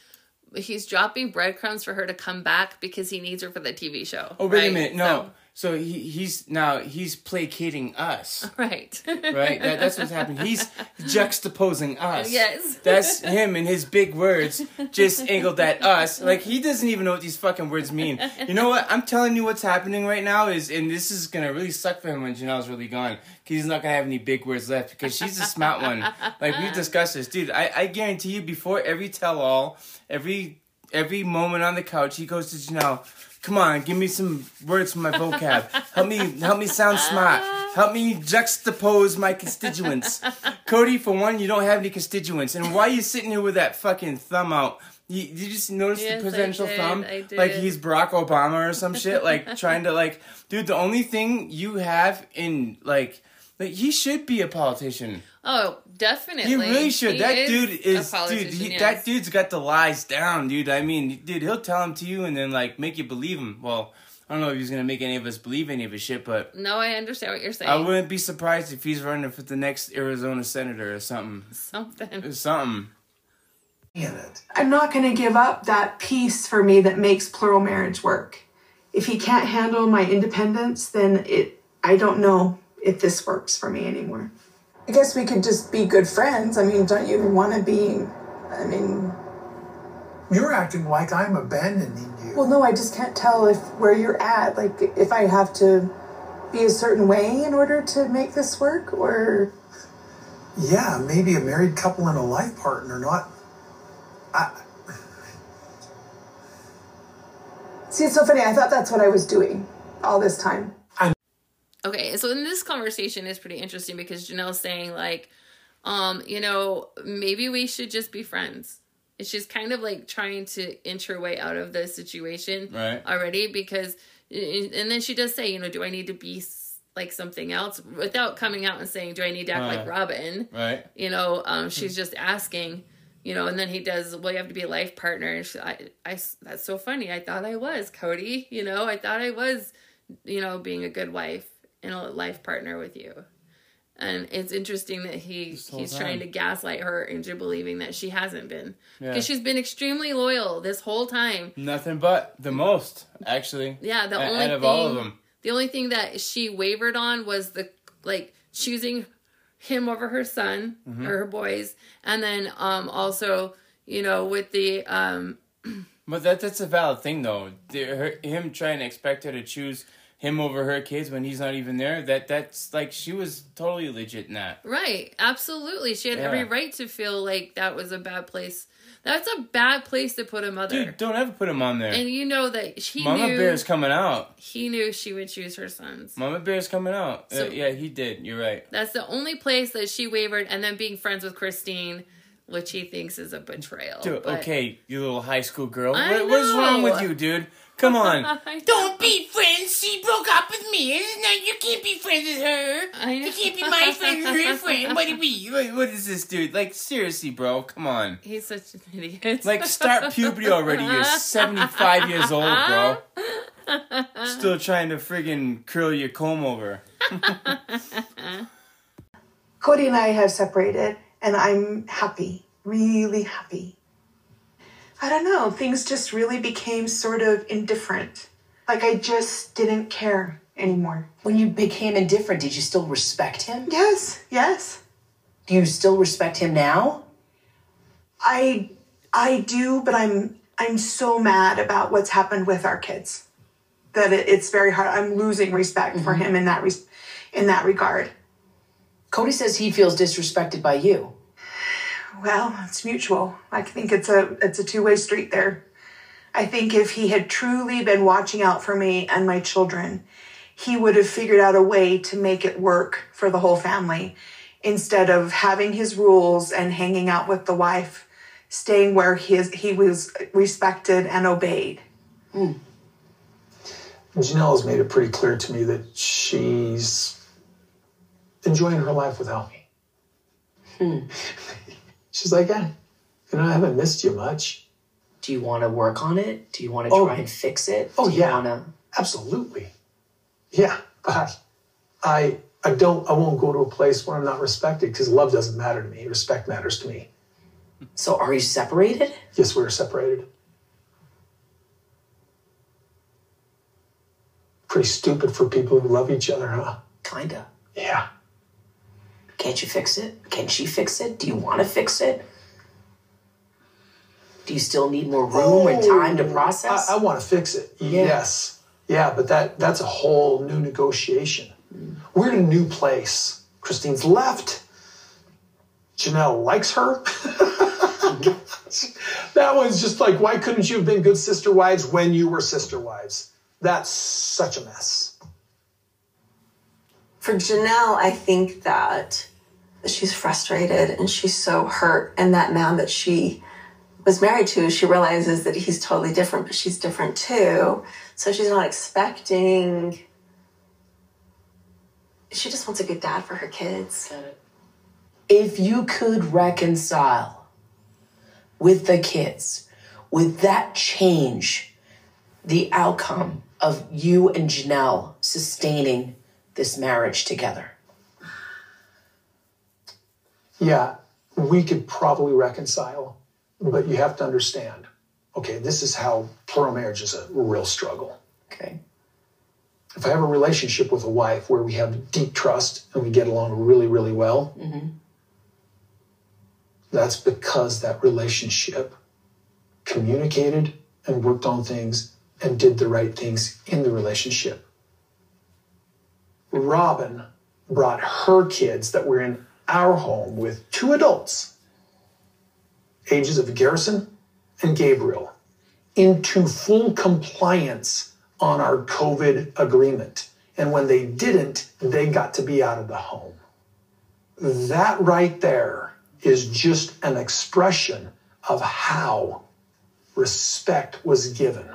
he's dropping breadcrumbs for her to come back because he needs her for the TV show. Oh wait right? a minute, no. So- So he, he's now he's placating us, [laughs] Right. right? That, that's what's happening. He's juxtaposing us. Yes. That's him and his big words just angled at us. Like he doesn't even know what these fucking words mean. You know what? I'm telling you what's happening right now is, and this is gonna really suck for him when Janelle's really gone. Cause he's not gonna have any big words left because she's a smart one. Like we've discussed this, dude. I, I guarantee you, before every tell all, every every moment on the couch, he goes to Janelle. Come on, give me some words from my vocab. Help me, help me sound smart. Help me juxtapose my constituents. Kody, for one, you don't have any constituents, and why are you sitting here with that fucking thumb out? You, did you just notice Yes, the presidential thumb? Like he's Barack Obama or some shit. Like [laughs] trying to like, dude. The only thing you have in like, like he should be a politician. Oh, definitely. He really should. He that is dude a is dude. He, yes. That dude's got the lies down, dude. I mean, dude, he'll tell them to you and then like make you believe him. Well, I don't know if he's gonna make any of us believe any of his shit, but No, I understand what you're saying. I wouldn't be surprised if he's running for the next Arizona senator or something. Something. Something. in it. I'm not going to give up that piece for me that makes plural marriage work. If he can't handle my independence, then it I don't know if this works for me anymore. I guess we could just be good friends. I mean, don't you want to be I mean, You're acting like I'm abandoning you. well no, I just can't tell if where you're at, like if I have to be a certain way in order to make this work or yeah, maybe a married couple and a life partner, not. See, it's so funny. I thought that's what I was doing all this time. Okay, so in this conversation is pretty interesting because Janelle's saying like, um, you know, maybe we should just be friends. And she's kind of like trying to inch her way out of the situation Right. already because, and then she does say, you know, do I need to be like something else without coming out and saying, do I need to act like Uh, Robyn? Right. you know um she's just asking you know and then he does well you have to be a life partner and she, I, I that's so funny i thought i was kody you know i thought i was you know being a good wife and a life partner with you and it's interesting that he he's trying to gaslight her into believing that she hasn't been Yeah. because she's been extremely loyal this whole time Nothing but the most, actually. yeah the A- only out of thing all of them. the only thing that she wavered on was the like choosing him over her son Mm-hmm. or her boys and then um also you know with the um But that that's a valid thing though. The- her, him trying to expect her to choose him over her kids when he's not even there. That that's like she was totally legit in that. right absolutely she had Yeah. every right to feel like that was a bad place that's a bad place to put a mother Dude, don't ever put him on there. and you know that he Mama knew Bear's coming out. he knew she would choose her sons Mama Bear's coming out. So- uh, yeah, he did. You're right. that's the only place that she wavered and then being friends with christine which he thinks is a betrayal Dude, okay, you little high school girl. What, what is wrong with you, dude? Come on. [laughs] Don't be friends. She broke up with me. No, you can't be friends with her. You can't be my friend and her friend. What do we? [laughs] Wait, what is this, dude? Like, seriously, bro. Come on. He's such an idiot. Like, start puberty already. You're [laughs] 75 years old, bro. Still trying to friggin' curl your comb over. Kody and I have separated, and I'm happy, really happy. I don't know, things just really became sort of indifferent. Like I just didn't care anymore. When you became indifferent, did you still respect him? Yes, yes. Do you still respect him now? I I do, but I'm I'm so mad about what's happened with our kids that it, it's very hard. I'm losing respect for mm-hmm. him in that res- in that regard. Kody says he feels disrespected by you. Well, it's mutual. I think it's a it's a two way street there. I think if he had truly been watching out for me and my children, he would have figured out a way to make it work for the whole family instead of having his rules and hanging out with the wife, staying where his he was respected and obeyed. Hmm. Janelle has made it pretty clear to me that she's enjoying her life without me. Hmm. [laughs] She's like, yeah, you know, I haven't missed you much. Do you want to work on it? Do you want to Oh. try and fix it? Oh, yeah. Wanna... Absolutely. Yeah, but I I don't I won't go to a place where I'm not respected because love doesn't matter to me. Respect matters to me. So are you separated? Yes, we are separated. Pretty stupid for people who love each other, huh? Kinda. Yeah. Can't you fix it? Can she fix it? Do you want to fix it? Do you still need more room and oh, time to process? I, I want to fix it. Yes. Yeah, but that that's a whole new negotiation. Mm. We're in a new place. Christine's left. Janelle likes her. Mm-hmm. [laughs] that one's just like, why couldn't you have been good sister wives when you were sister wives? That's such a mess. For Janelle, I think that she's frustrated and she's so hurt. And that man that she was married to, she realizes that he's totally different, but she's different too. So she's not expecting. She just wants a good dad for her kids. if you could reconcile with the kids, would that change the outcome of you and Janelle sustaining this marriage together? Yeah, we could probably reconcile, but you have to understand. Okay, this is how plural marriage is a real struggle. Okay. If I have a relationship with a wife where we have deep trust and we get along really, really well, mm-hmm. that's because that relationship communicated and worked on things and did the right things in the relationship. Robyn brought her kids that were in our home with two adults, ages of Garrison and Gabriel, into full compliance on our COVID agreement. And when they didn't, they got to be out of the home. That right there is just an expression of how respect was given.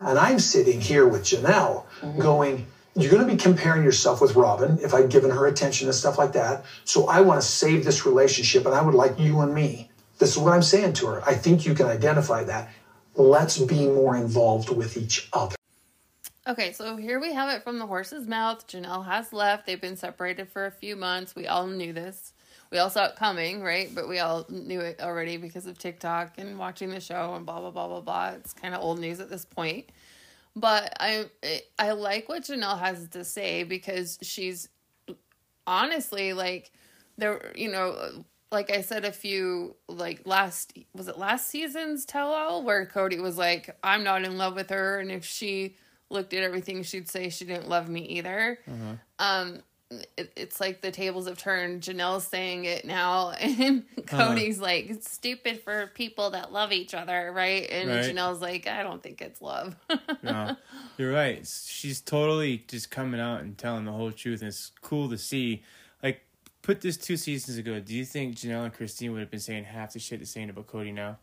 And I'm sitting here with Janelle mm-hmm. going, You're going to be comparing yourself with Robyn if I'd given her attention and stuff like that. So I want to save this relationship and I would like you and me. This is what I'm saying to her. I think you can identify that. Let's be more involved with each other. Okay, so here we have it from the horse's mouth. Janelle has left. They've been separated for a few months. We all knew this. We all saw it coming, right? But we all knew it already because of TikTok and watching the show and blah blah blah blah blah. It's kind of old news at this point. But I I like what Janelle has to say because she's honestly like there you know like I said a few like last was it last season's tell all where Kody was like I'm not in love with her and if she looked at everything she'd say she didn't love me either. Um it, it's like the tables have turned. Janelle's saying it now, [laughs] and Kody's uh-huh. like, "It's stupid for people that love each other, right?" And Right. Janelle's like, "I don't think it's love." No, [laughs] you're right. She's totally just coming out and telling the whole truth, and it's cool to see. Like, put this two seasons ago. Do you think Janelle and Christine would have been saying half the shit they're saying about Kody now?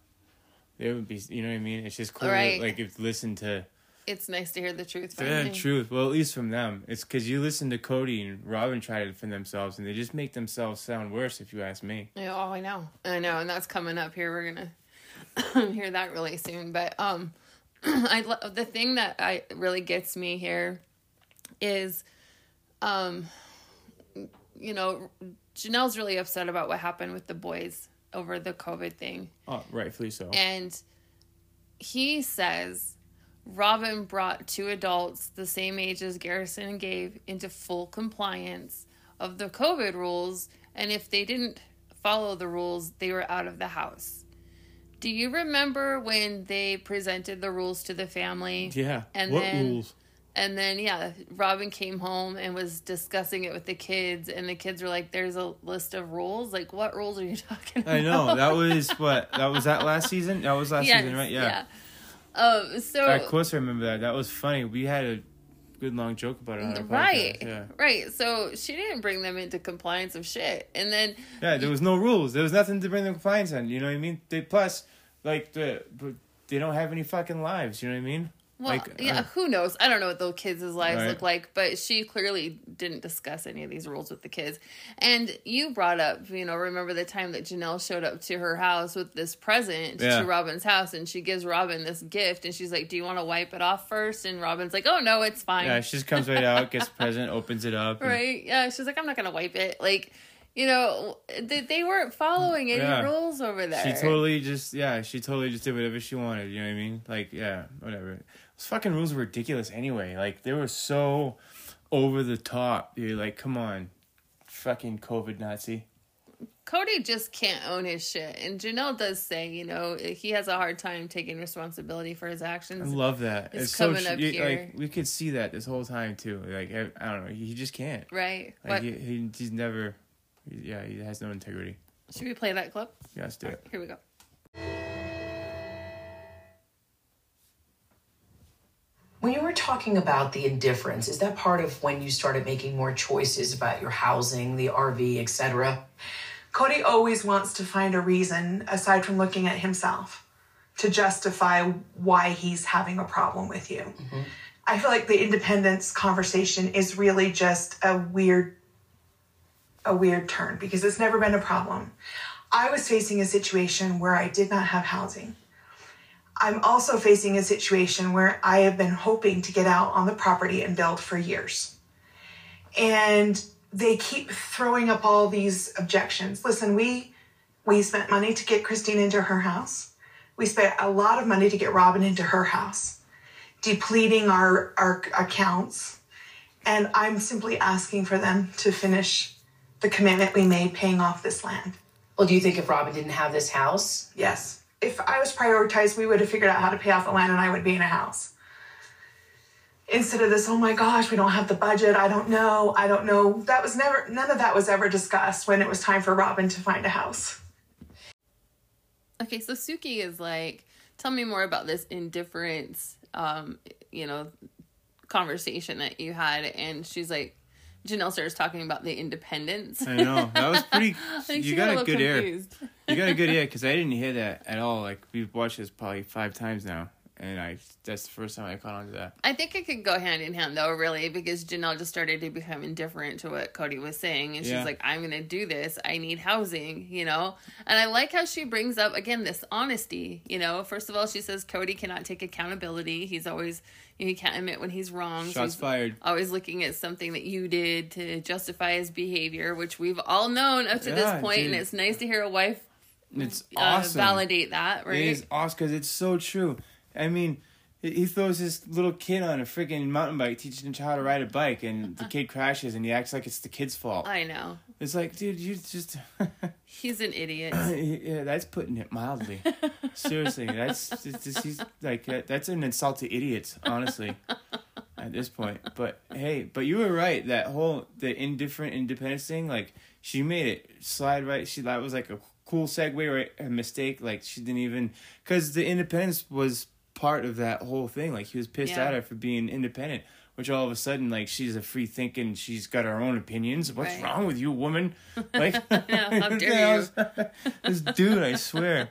They would be. You know what I mean? It's just cool. Right. Like, if listen to it's nice to hear the truth. the Finally. truth. Well, at least from them. It's because you listen to Kody and Robyn try to defend themselves, and they just make themselves sound worse. If you ask me. Yeah, oh, I know, I know, and that's coming up here. We're gonna [coughs] hear that really soon. But um, [clears throat] I lo- the thing that I really gets me here is, um, you know, Janelle's really upset about what happened with the boys over the COVID thing, Oh, rightfully so. and he says Robyn brought two adults the same age as Garrison and Gabe into full compliance of the COVID rules, and if they didn't follow the rules, they were out of the house. Do you remember when they presented the rules to the family? yeah. And what then rules? and then yeah, Robyn came home and was discussing it with the kids and the kids were like there's a list of rules. Like what rules are you [laughs] talking about? I know that was what that was that last season. That was last Yes, season, right? Yeah. yeah. Um so Of course, I remember that. That was funny. We had a good long joke about it on our Right. podcast. Yeah. Right. So she didn't bring them into compliance of shit. And then Yeah, there was no rules. There was nothing to bring them compliance on. You know what I mean? They plus, like the, they don't have any fucking lives. You know what I mean? Well, like, yeah, uh, who knows? I don't know what those kids' lives Right. look like, but she clearly didn't discuss any of these rules with the kids. And you brought up, you know, remember the time that Janelle showed up to her house with this present Yeah. to Robyn's house, and she gives Robyn this gift, and she's like, "Do you want to wipe it off first? And Robyn's like, "Oh no, it's fine." yeah, she just comes right out, gets the [laughs] present, opens it up. and- right? Yeah, she's like, "I'm not gonna wipe it." Like, you know, they, they weren't following any Yeah. rules over there. She totally just yeah, she totally just did whatever she wanted. You know what I mean? Like yeah, whatever. Those fucking rules were ridiculous anyway. Like they were so over the top. You're like, come on, fucking COVID Nazi. Kody just can't own his shit. And Janelle does say, you know, he has a hard time taking responsibility for his actions. I love that. It's It's, coming sh- up you- here. like we could see that this whole time too. Like I, I don't know, he just can't. Right. Like he, he, he's never. Yeah, he has no integrity. should we play that clip? Yeah, let's do it. Here we go. When you were talking about the indifference, is that part of when you started making more choices about your housing, the RV, etc.? Kody always wants to find a reason, aside from looking at himself, to justify why he's having a problem with you. Mm-hmm. I feel like the independence conversation is really just a weird a weird turn because it's never been a problem. I was facing a situation where I did not have housing. I'm also facing a situation where I have been hoping to get out on the property and build for years. And they keep throwing up all these objections. Listen, we we spent money to get Christine into her house. We spent a lot of money to get Robyn into her house, depleting our our accounts. And I'm simply asking for them to finish the commitment we made paying off this land. Well, do you think if Robyn didn't have this house? Yes. If I was prioritized, we would have figured out how to pay off the land and I would be in a house. Instead of this, oh my gosh, we don't have the budget. I don't know. I don't know. That was never, none of that was ever discussed when it was time for Robyn to find a house. Okay, so Suki is like, tell me more about this indifference, um, you know, conversation that you had. And she's like, Janelle starts talking about the independence. I know that was pretty. [laughs] You got got a good ear. confused. You got a good ear because [laughs] I didn't hear that at all. Like we've watched this probably five times now, and I that's the first time I caught on to that. I think it could go hand in hand though, really, because Janelle just started to become indifferent to what Kody was saying, and she's like, "I'm gonna do this. I need housing," you know. And I like how she brings up again this honesty. You know, first of all, she says Kody cannot take accountability. He's always he can't admit when he's wrong. so Shots he's fired. Always looking at something that you did to justify his behavior, which we've all known up to Yeah, this point, and dude. it's nice to hear a wife It's uh, awesome. validate that, right? It is awesome because it's so true. I mean, he throws this little kid on a freaking mountain bike, teaching him how to ride a bike, and the kid crashes, and he acts like it's the kid's fault. I know It's like, dude, you just. [laughs] he's an idiot. [clears throat] yeah, that's putting it mildly. Seriously, that's just, just, he's like that- that's an insult to idiots, honestly. At this point, but hey, but you were right. That whole the indifferent independence thing, like she made it slide right. She that was like a cool segue, right? A mistake. Like she didn't even because the independence was part of that whole thing. Like he was pissed Yeah. at her for being independent. Which all of a sudden, like she's a free thinking, she's got her own opinions. What's Right. wrong with you, woman? [laughs] Like, [laughs] how dare [laughs] you. is- this dude, I swear.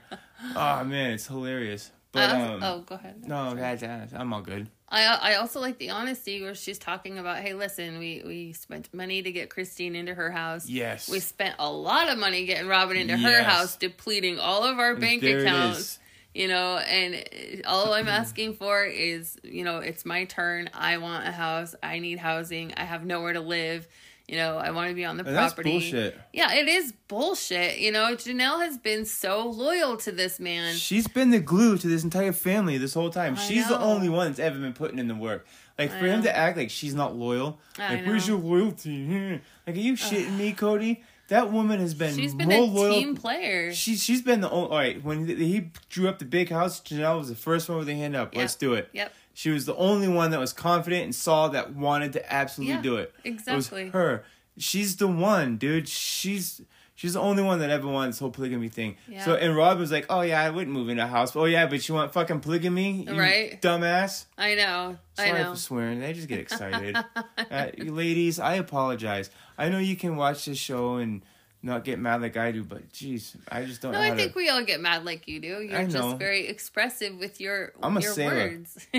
Oh man, it's hilarious. But also- um, oh, go ahead. No, that's, that's, I'm all good. I I also like the honesty where she's talking about, hey, listen, we we spent money to get Christine into her house. Yes. We spent a lot of money getting Robyn into her house, depleting all of our bank There accounts. You know, and all I'm mm-hmm. asking for is, you know, it's my turn. I want a house. I need housing. I have nowhere to live. You know, I want to be on the And that's property. bullshit. Yeah, it is bullshit. You know, Janelle has been so loyal to this man. She's been the glue to this entire family this whole time. I she's the only one that's ever been putting in the work. Like I for him to act like she's not loyal, I like where's your loyalty? [laughs] Like, are you shitting me, Kody? That woman has been She's been a loyal. team player. She she's been the only. All right, when he drew up the big house, Janelle was the first one with the hand up. Let's do it. Yep. She was the only one that was confident and saw that wanted to absolutely Yeah, do it. exactly. It was her. She's the one, dude. She's she's the only one that ever wanted this whole polygamy thing. Yeah. So and Rob was like, "Oh yeah, I wouldn't move in a house. Oh yeah, but you want fucking polygamy, you Right. Dumbass." I know. I Sorry know. for swearing. They just get [laughs] excited. [laughs] uh, ladies, I apologize. I know you can watch this show and not get mad like I do, but jeez, I just don't No, know how I think to. we all get mad like you do. You're I just very expressive with your I'm a your sailor. words. [laughs]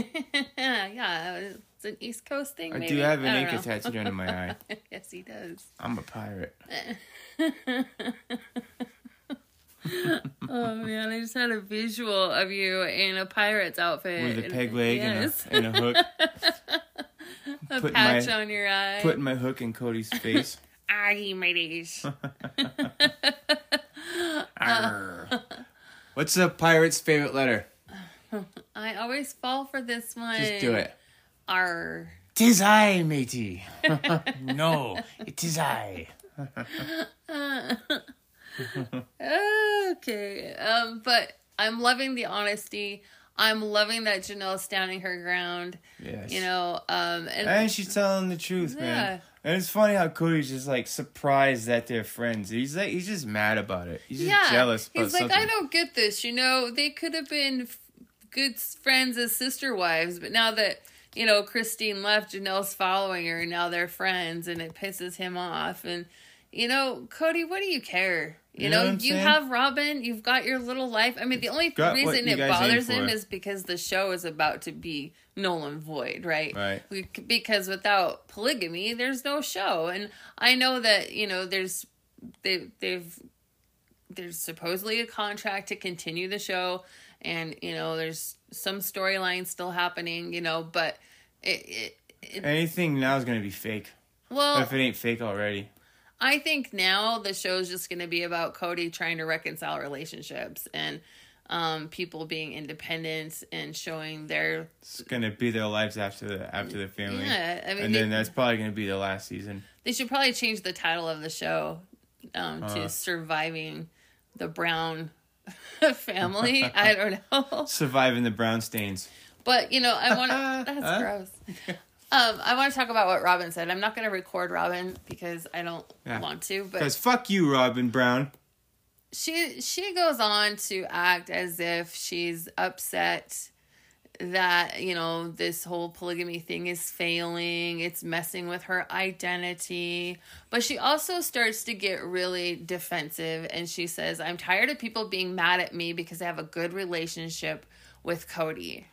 yeah, it's an East Coast thing. I maybe? do have an I ink don't tattooed under my eye. yes, he does. I'm a pirate. [laughs] oh man, I just had a visual of you in a pirate's outfit With a peg leg yes. and, a, and a hook. [laughs] a putting patch my- on your eye. Putting my hook in Kody's face. [laughs] Aye, mateys. Arr. What's a pirate's favorite letter? I always fall for this one. Just do it. R. Tis I, matey. no, it is I. [laughs] okay. Um, but I'm loving the honesty. I'm loving that Janelle's standing her ground. Yes. You know, um, and, And she's telling the truth, Yeah. man. And it's funny how Kody's just like surprised that they're friends. He's like he's just mad about it. He's just jealous he's like, something. I don't get this. You know, they could have been f- good friends as sister wives, but now that you know Christine left, Janelle's following her, and now they're friends, and it pisses him off. And you know, Kody, what do you care? You, You know know, you saying? have Robyn, you've got your little life. I mean, the only reason it bothers him is because the show is about to be null and void, right? Right. We, because without polygamy, there's no show. And I know that you know there's they they've there's supposedly a contract to continue the show, and you know there's some storyline still happening, you know, but it it, it Anything now is gonna be fake. well if it ain't fake already. I think now the show's just going to be about Kody trying to reconcile relationships and um, people being independent and showing their It's gonna be their lives after the after the family. Yeah, I mean, and then that's probably gonna be the last season. They should probably change the title of the show um, Uh. to "Surviving the Brown [laughs] Family." I don't [laughs] know, Surviving the brown stains. but you know, I want to. [laughs] That's gross. Um, I want to talk about what Robyn said. I'm not going to record Robyn because I don't Yeah. want to, but Because fuck you, Robyn Brown. she she goes on to act as if she's upset that you know this whole polygamy thing is failing it's messing with her identity but she also starts to get really defensive and she says i'm tired of people being mad at me because i have a good relationship with kody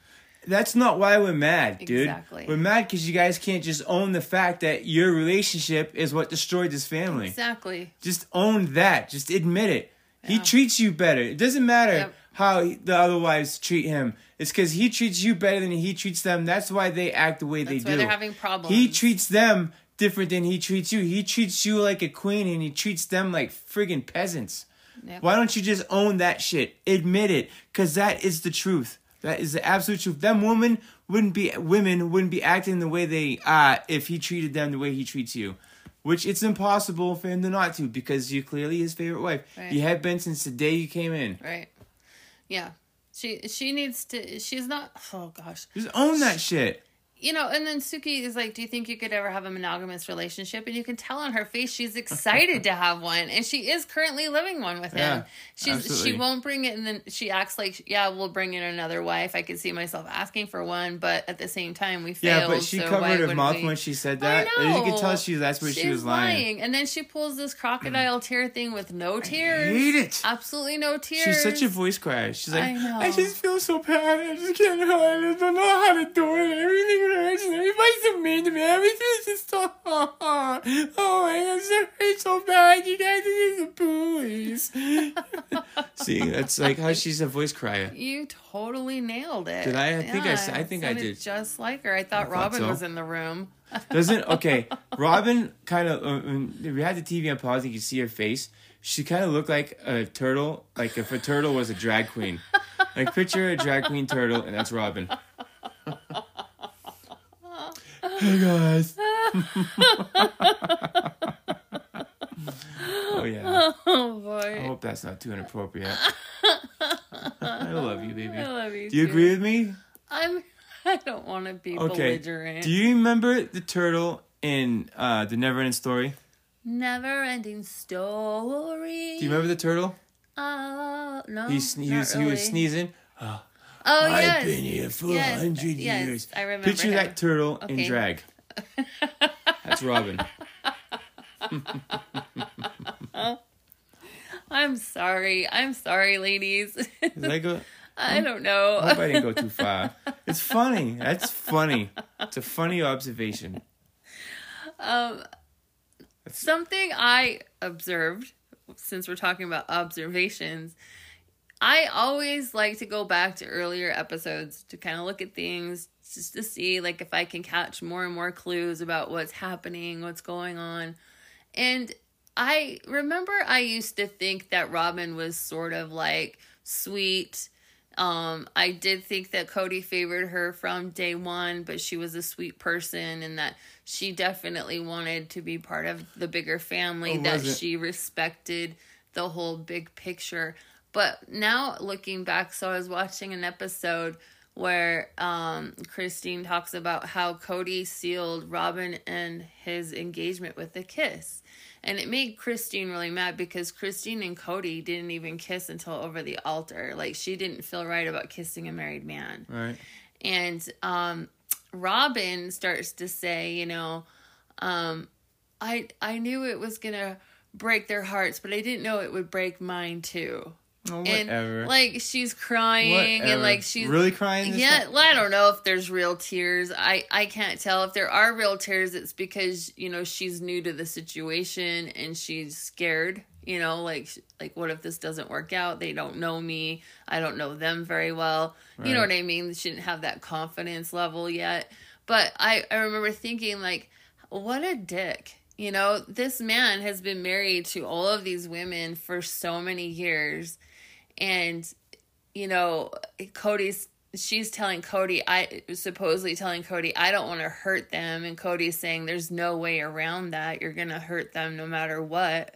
That's not why we're mad, dude. Exactly. We're mad because you guys can't just own the fact that your relationship is what destroyed this family. exactly Just own that. Just admit it. He treats you better. It doesn't matter Yep. How he- the other wives treat him. It's because he treats you better than he treats them. That's why they act the way that's they why do. they're having problems He treats them different than he treats you. He treats you like a queen and he treats them like friggin' peasants. Yep. Why don't you just own that shit? Admit it, because that is the truth. That is the absolute truth. Them women wouldn't be women wouldn't be acting the way they are if he treated them the way he treats you. Which it's impossible for him to not to because you're clearly his favorite wife. Right. You have been since the day you came in. right yeah she she needs to she's not oh gosh Just own that shit. You know, and then Suki is like, "Do you think you could ever have a monogamous relationship?" And you can tell on her face she's excited to have one, and she is currently living one with him. Yeah, She's absolutely. she won't bring it, and then she acts like, "Yeah, we'll bring in another wife." I could see myself asking for one, but at the same time, we failed. Yeah, but she so covered her mouth we? when she said I that. You can tell she that's where she was lying. and then she pulls this crocodile tear thing with no tears. hate it. Absolutely no tears. She's such a voice crier. She's like, I. I just feel so bad. I just can't help it. I don't know how to do it. Everything and Everybody's so mean to me. Everything's just so. Oh my god, it hurts so bad. You guys are the bullies. See, that's like how she's a voice crier. You totally nailed it. Did I? I think I s- I it think I did. Just like her. I thought thought Robyn so. was in the room. Doesn't okay? [laughs] Robyn kind of uh, when we had the TV on pause. You could see her face. She kind of looked like a turtle. Like if a turtle was a drag queen. Like picture a drag queen turtle, and that's Robyn. [laughs] hey guys. [laughs] oh yeah. Oh boy. I hope that's not too inappropriate. [laughs] I love you, baby. I love you. Do you too. agree with me? I'm. [laughs] I don't want to be Okay. belligerent. Do you remember the turtle in uh, the Neverending Story? Never ending story. Do you remember the turtle? Oh no. He sne- he was he was sneezing. Oh I've yes. been here for a Yes, hundred yes, years. I remember Picture him. that turtle in drag. [laughs] That's Robyn. [laughs] I'm sorry. I'm sorry, ladies. Did I go? I don't know. I hope I didn't go too far. [laughs] It's funny. That's funny. It's a funny observation. Um, something I observed, since we're talking about observations, I always like to go back to earlier episodes to kind of look at things just to see like if I can catch more and more clues about what's happening, what's going on. And I remember I used to think that Robyn was sort of like sweet, Um, I did think that Kody favored her from day one, but she was a sweet person and that she definitely wanted to be part of the bigger family, Oh, that she respected the whole big picture. But now looking back, so I was watching an episode where um, Christine talks about how Kody sealed Robyn and his engagement with a kiss. And it made Christine really mad because Christine and Kody didn't even kiss until over the altar. Like she didn't feel right about kissing a married man. Right. And um, Robyn starts to say, you know, um, I I knew it was gonna break their hearts, but I didn't know it would break mine too. Oh, And like she's crying Whatever. and like she's Really crying Yeah, well, I don't know if there's real tears. I I can't tell if there are real tears. It's because you know she's new to the situation and she's scared. You know, like like what if this doesn't work out? They don't know me. I don't know them very well. You know what I mean? She didn't have that confidence level yet. But I I remember thinking like, what a dick. You know, this man has been married to all of these women for so many years and you know kody's she's telling kody i supposedly telling kody i don't want to hurt them. And kody's saying there's no way around that. You're gonna hurt them no matter what.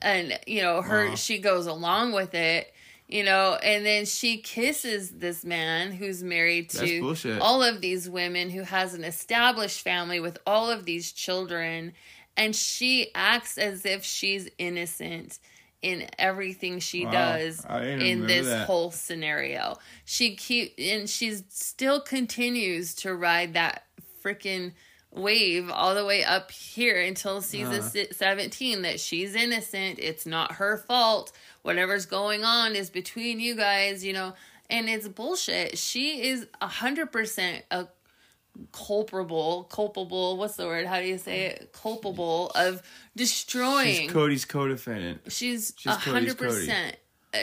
And you know her Wow. she goes along with it you know and then she kisses this man who's married to all of these women who has an established family with all of these children. And she acts as if she's innocent in everything she Wow. does in this that. whole scenario. She keep and she's still continues to ride that freaking wave all the way up here until season Uh-huh. 17 that she's innocent it's not her fault whatever's going on is between you guys you know and it's bullshit she is a hundred percent a culpable culpable what's the word how do you say it culpable of destroying She's Kody's co-defendant. she's She's a Kody's hundred Kody. percent uh,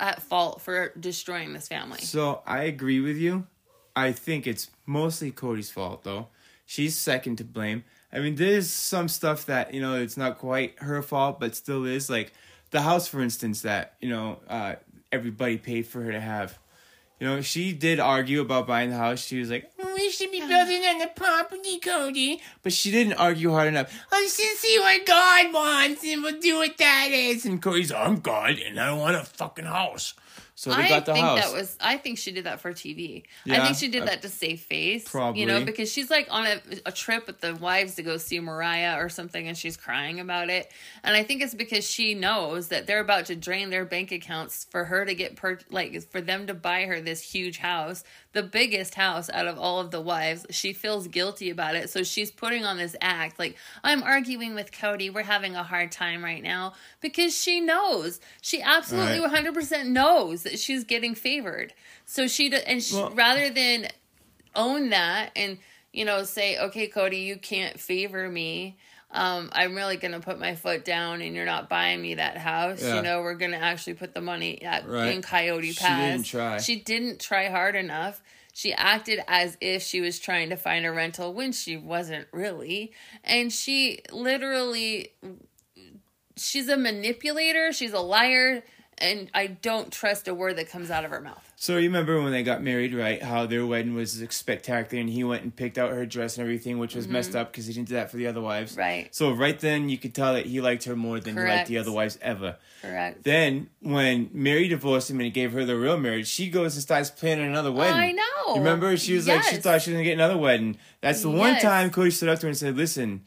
at fault for destroying this family So I agree with you. I think it's mostly Kody's fault though. She's second to blame. I mean, there's some stuff that you know it's not quite her fault, but still is like the house, for instance, that you know uh, everybody paid for her to have. You know, she did argue about buying the house. She was like, mm, We should be uh-huh. building on the property, Kody. but she didn't argue hard enough. Let's just see what God wants and we'll do what that is. And Kody's, I'm God, and I want a fucking house. So they I got the think house. that was. I think she did that for TV. I think she did uh, that to save face. Probably, You know, because she's like on a, a trip with the wives to go see Mariah or something, and she's crying about it. And I think it's because she knows that they're about to drain their bank accounts for her to get per like for them to buy her this huge house, the biggest house out of all of the wives. She feels guilty about it, so she's putting on this act like I'm arguing with Kody. We're having a hard time right now because she knows. She absolutely Right. 100% knows that she's getting favored. So she and she, Well- rather than own that and you know say, "Okay, Kody, you can't favor me. Um, I'm really gonna put my foot down, and you're not buying me that house. Yeah. You know, we're gonna actually put the money at Right. in Coyote Pass. She didn't try. She didn't try hard enough. She acted as if she was trying to find a rental when she wasn't really, and she literally she's a manipulator. She's a liar. And I don't trust a word that comes out of her mouth. So you remember when they got married, right? How their wedding was spectacular, and he went and picked out her dress and everything, which was messed up because he didn't do that for the other wives. Mm-hmm. Right. So right then, you could tell that he liked her more than he liked the other wives ever. Correct. Then when Meri divorced him and he gave her the real marriage, she goes and starts planning another wedding. I know. You remember? She was like, she thought she was gonna get another wedding. That's the one time Kody stood up to her and said, "Listen,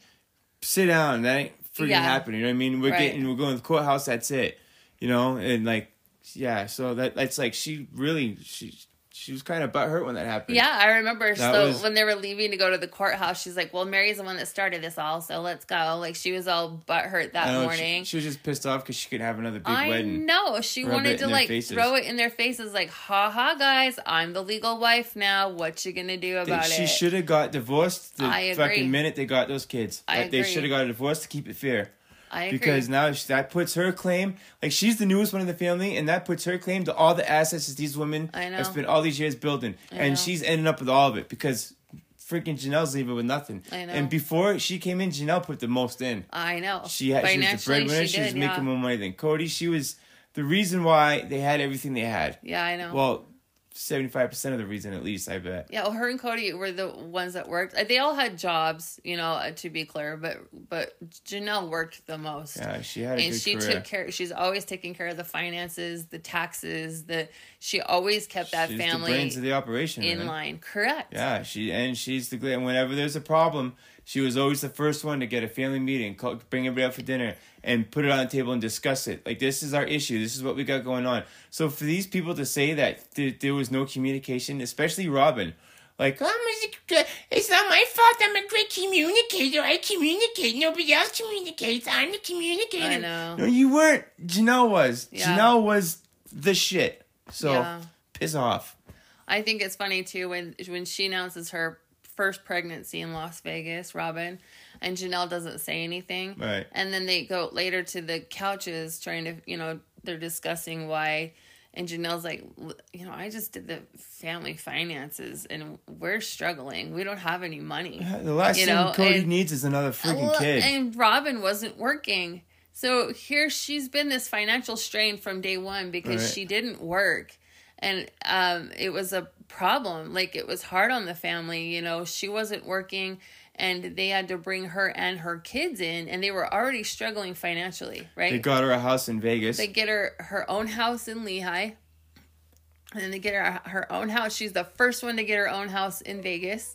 sit down. That ain't freaking Yeah. happening. You know what I mean? We're Right. getting, we're going to the courthouse. That's it. You know, and like, yeah. So that that's like she really she she was kind of butthurt when that happened. Yeah, I remember. That so was- when they were leaving to go to the courthouse, she's like, "Well, Meri's the one that started this all, so let's go." Like she was all butthurt that know, morning. She, was just pissed off because she could have another big I wedding. No, she wanted to like faces. throw it in their faces, like, "Ha ha, guys, I'm the legal wife now. What you gonna do They- about she it?" should have got divorced the agree. fucking minute they got those kids. I Like, they should have got a divorce to keep it fair. I agree. Because now sh- that puts her claim, like she's the newest one in the family, and that puts her claim to all the assets that these women I know. have spent all these years building, I and know. she's ending up with all of it because freaking Janelle's leaving with nothing. I know. And before she came in, Janelle put the most in. I know She had she was the breadwinner. She, was did, making yeah. more money than Kody. She was the reason why they had everything they had. Yeah, I know. Well, 75% of the reason at least, I bet. Yeah, well, her and Kody were the ones that worked. They all had jobs, you know, uh, to be clear, but but Janelle worked the most. Yeah, she had a and she career. took care. She's always taking care of the finances, the taxes. The she always kept that She's family the brains of the operation. in man. line. Correct. Yeah, she and she's the and whenever there's a problem, she was always the first one to get a family meeting, call, bring everybody out for dinner, and put it on the table and discuss it. Like this is our issue. This is what we got going on. So for these people to say that th- there was no communication, especially Robyn, like oh, I'm a, it's not my fault. I'm a great communicator. I communicate. Nobody else communicates. I'm the communicator. I know. no, you weren't. Janelle was. Yeah. Janelle was the shit. So Yeah. piss off. I think it's funny too when when she announces her first pregnancy in Las Vegas, Robyn, and Janelle doesn't say anything. Right. And then they go later to the couches trying to, you know, they're discussing why and Janelle's like, you know, I just did the family finances and we're struggling. We don't have any money. The last You thing know, Kody and- needs is another freaking kid. And Robyn wasn't working. So here she's been this financial strain from day one because Right. she didn't work. And um, it was a problem. Like it was hard on the family. You know, she wasn't working and they had to bring her and her kids in and they were already struggling financially, right? they got her a house in Vegas. They get her her own house in Lehi. And then they get her her own house. She's the first one to get her own house in Vegas.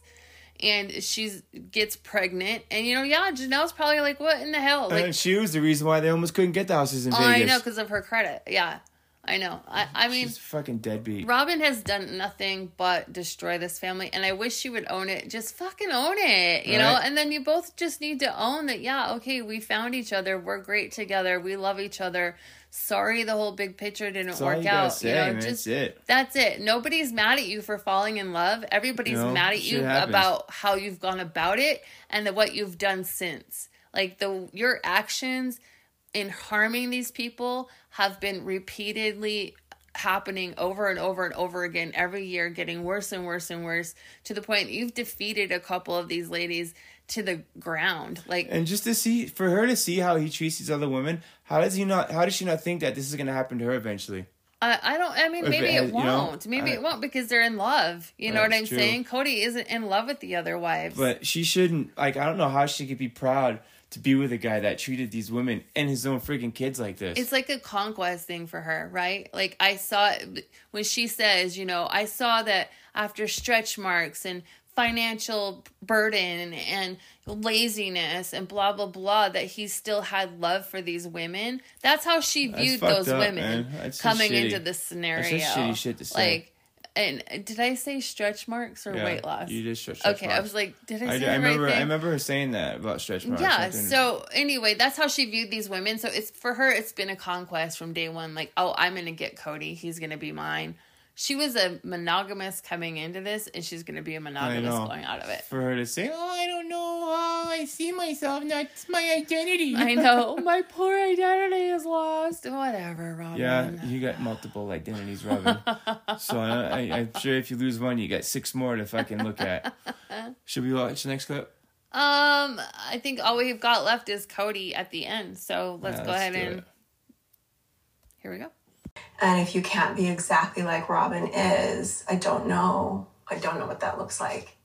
And she's gets pregnant. And you know, yeah, Janelle's probably like, what in the hell? Like and she was the reason why they almost couldn't get the houses in oh, Vegas. I know because of her credit. Yeah. I know. I, I mean She's fucking deadbeat. Robyn has done nothing but destroy this family, and I wish she would own it. Just fucking own it, you know? And then you both just need to own that, yeah, okay, we found each other. We're great together. We love each other. Sorry the whole big picture didn't That's work you out. say, you know, man. just That's it. that's it. Nobody's mad at you for falling in love. Everybody's No, mad at you happens. about how you've gone about it and the, what you've done since. Like the your actions in harming these people have been repeatedly happening over and over and over again every year getting worse and worse and worse to the point you've defeated a couple of these ladies to the ground like And just to see, for her to see how he treats these other women, how does he not? How does she not think that this is gonna happen to her eventually? I, I don't I mean maybe it it you know, won't maybe I- it won't because they're in love you know what I'm true. saying Kody isn't in love with the other wives But she shouldn't. Like, I don't know how she could be proud to be with a guy that treated these women and his own freaking kids like this. It's like a conquest thing for her, right? Like I saw it when she says, you know, I saw that after stretch marks and financial burden and laziness and blah blah blah that he still had love for these women. That's how she viewed those up, women man. That's just coming shitty. into this scenario. That's shitty shit to say. Like and did I say stretch marks or Yeah, weight loss? You just stretch. stretch okay, I was like, did I I, say I the remember. right thing? I remember her saying that about stretch marks. Yeah. So anyway, that's how she viewed these women. So it's for her. It's been a conquest from day one. Like, oh, I'm gonna get Kody. He's gonna be mine. She was a monogamous coming into this, and she's gonna be a monogamous going out of it. For her to say, Oh, I don't know how I see myself. That's my identity. I know [laughs] my poor identity is lost. Whatever, Robyn. Yeah, you got multiple identities, Robyn. so I, I, I'm sure if you lose one, you got six more to fucking look at. [laughs] Should we watch the next clip? Um, I think all we've got left is Kody at the end. So let's Yeah, go let's ahead and it. here we go. And if you can't be exactly like Robyn is, I don't know. I don't know what that looks like.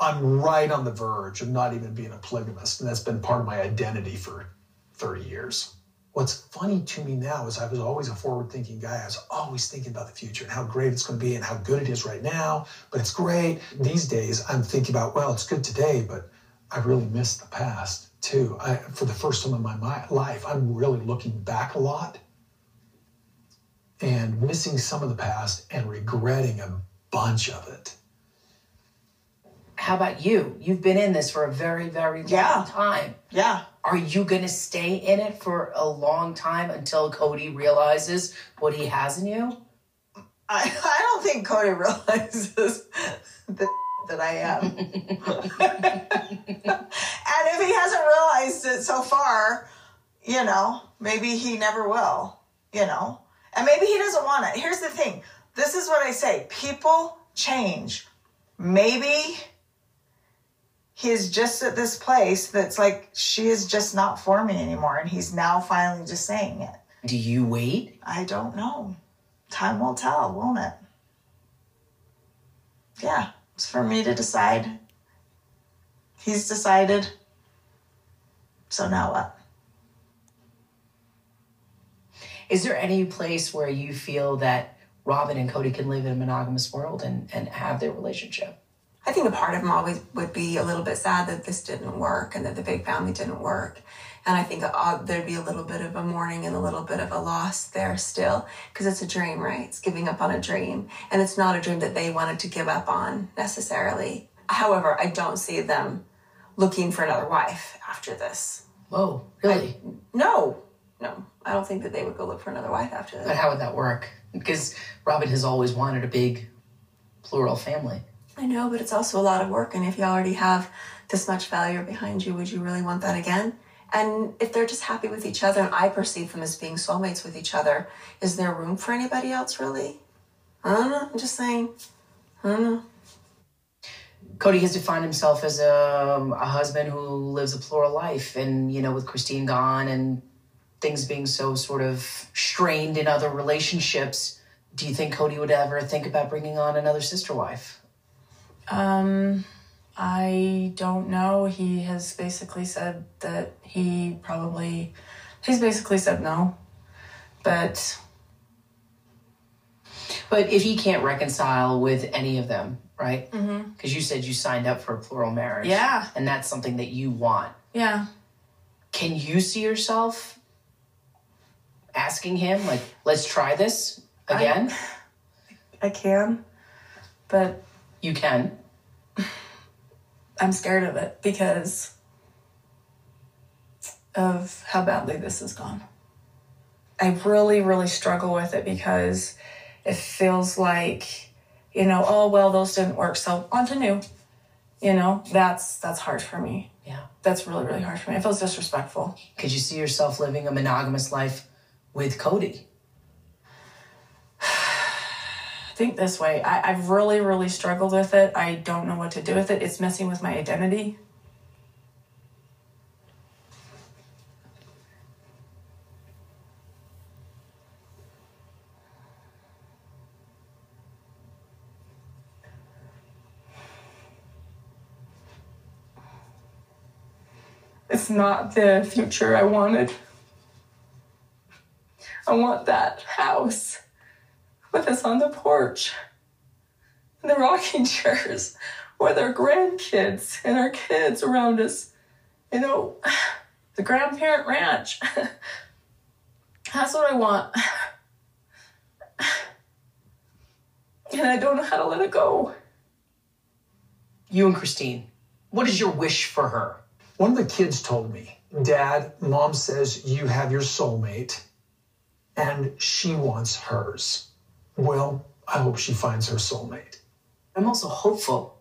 I'm right on the verge of not even being a polygamist, and that's been part of my identity for 30 years. What's funny to me now is I was always a forward thinking guy. I was always thinking about the future and how great it's going to be and how good it is right now, but it's great. These days, I'm thinking about, well, it's good today, but I really miss the past too. I, for the first time in my life, I'm really looking back a lot and missing some of the past and regretting a bunch of it. How about you? You've been in this for a very, very long Yeah. time. Yeah. Are you going to stay in it for a long time until Kody realizes what he has in you? I, I don't think Kody [laughs] realizes the [laughs] that I am. [laughs] and if he hasn't realized it so far, you know, maybe he never will, you know. And maybe he doesn't want it. Here's the thing. This is what I say. People change. Maybe he's just at this place that's like she is just not for me anymore and he's now finally just saying it. Do you wait? I don't know. Time will tell, won't it? yeah, it's for me to decide. He's decided. So now what? Is there any place where you feel that Robyn and Kody can live in a monogamous world and, and have their relationship? I think a part of them always would be a little bit sad that this didn't work and that the big family didn't work. And I think uh, there'd be a little bit of a mourning and a little bit of a loss there still because it's a dream, right? It's giving up on a dream. And it's not a dream that they wanted to give up on necessarily. However, I don't see them looking for another wife after this. Whoa, really? No, no. I don't think that they would go look for another wife after that. But how would that work? Because Robyn has always wanted a big plural family. I know, but it's also a lot of work. And if you already have this much failure behind you, would you really want that again? And if they're just happy with each other, and I perceive them as being soulmates with each other, is there room for anybody else really? I don't know. I'm just saying. I don't know. Kody has defined himself as a, a husband who lives a plural life. And, you know, with Christine gone and things being so sort of strained in other relationships, do you think Kody would ever think about bringing on another sister wife? Um, I don't know. He has basically said that he probably, he's basically said no. But But if he can't reconcile with any of them, right? Because you said you signed up for a plural marriage. Yeah. And that's something that you want. yeah, Can you see yourself asking him, like, let's try this again? I can. But you can. I'm scared of it because of how badly this has gone. I really, really struggle with it because it feels like, you know, oh well, those didn't work, so on to new. You know, that's that's hard for me. Yeah. That's really, really hard for me. It feels disrespectful. Could you see yourself living a monogamous life with Kody? [sighs] think this way. I, I've really, really struggled with it. I don't know what to do with it. It's messing with my identity. It's not the future I wanted. I want that house with us on the porch, and the rocking [laughs] chairs, with our grandkids and our kids around us. You know, [sighs] the grandparent ranch. [laughs] That's what I want. [sighs] And I don't know how to let it go. You and Christine, what is your wish for her? One of the kids told me, Dad, mom says you have your soulmate and she wants hers. Well, I hope she finds her soulmate. I'm also hopeful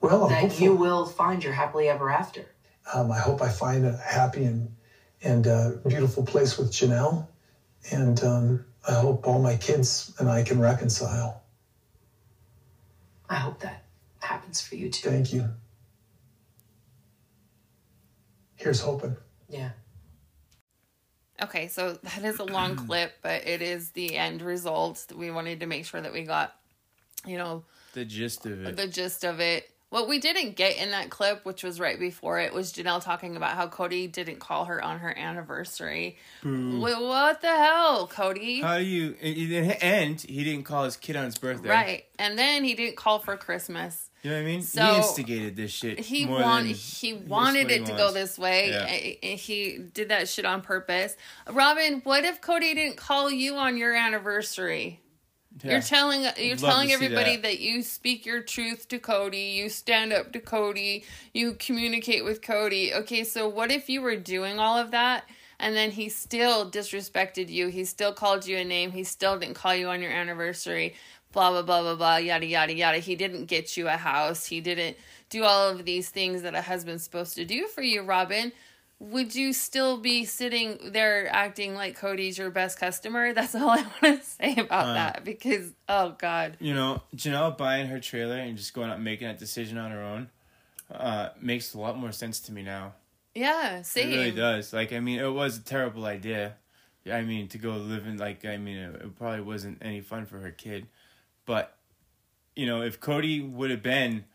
Well, I'm that hopeful. you will find your happily ever after. Um, I hope I find a happy and and uh, beautiful place with Janelle, and um, I hope all my kids and I can reconcile. I hope that happens for you too. Thank you. Here's hoping. Yeah. Okay, so that is a long [clears throat] clip, but it is the end result. We wanted to make sure that we got, you know, The gist of it. the gist of it. What we didn't get in that clip, which was right before it, was Janelle talking about how Kody didn't call her on her anniversary. Boo. What the hell, Kody? How do you? And he didn't call his kid on his birthday. Right. And then he didn't call for Christmas. You know what I mean? So, he instigated this shit. He more want he wanted it to go this way. Yeah. and- and He did that shit on purpose. Robyn, what if Kody didn't call you on your anniversary? Yeah. You're telling you're love telling everybody that. that. you speak your truth to Kody, you stand up to Kody, you communicate with Kody. Okay, so what if you were doing all of that and then he still disrespected you? He still called you a name. He still didn't call you on your anniversary. Blah blah blah blah blah yada yada yada. He didn't get you a house. He didn't do all of these things that a husband's supposed to do for you, Robyn would you still be sitting there acting like Kody's your best customer? [laughs] That's all I want to say about Uh. that because oh god. You know, Janelle buying her trailer and just going out and making that decision on her own uh, makes a lot more sense to me now. Yeah, same. It really does. Like, I mean, it was a terrible idea. I mean, to go live in, like, I mean, it, it probably wasn't any fun for her kid. But you know, if Kody would have been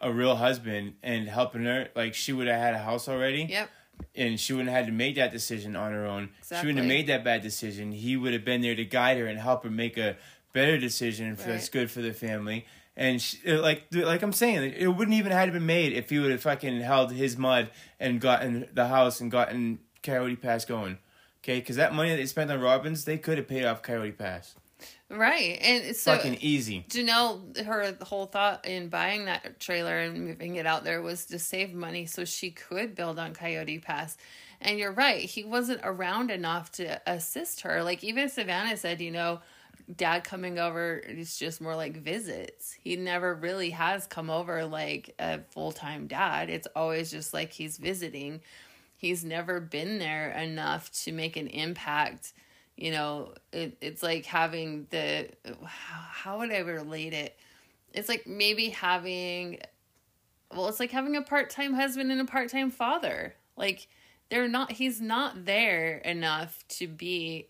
a real husband and helping her, like she would have had a house already. Yep. And she wouldn't have had to make that decision on her own. She wouldn't have made that bad decision. He would have been there to guide her and help her make a better decision for that's good for the family. And she, uh, like like I'm saying, it wouldn't even have been made if he would have fucking held his mud and gotten the house and gotten Coyote Pass going. Okay, because that money that they spent on Robyn's, they could have paid off Coyote Pass. Right. And so fucking easy. Janelle, her whole thought in buying that trailer and moving it out there was to save money so she could build on Coyote Pass. And you're right, he wasn't around enough to assist her. Like even Savannah said, you know, dad coming over is just more like visits. He never really has come over like a full time dad. It's always just like he's visiting. He's never been there enough to make an impact you know it, it's like having the how, how would i relate it it's like maybe having well it's like having a part-time husband and a part-time father like they're not he's not there enough to be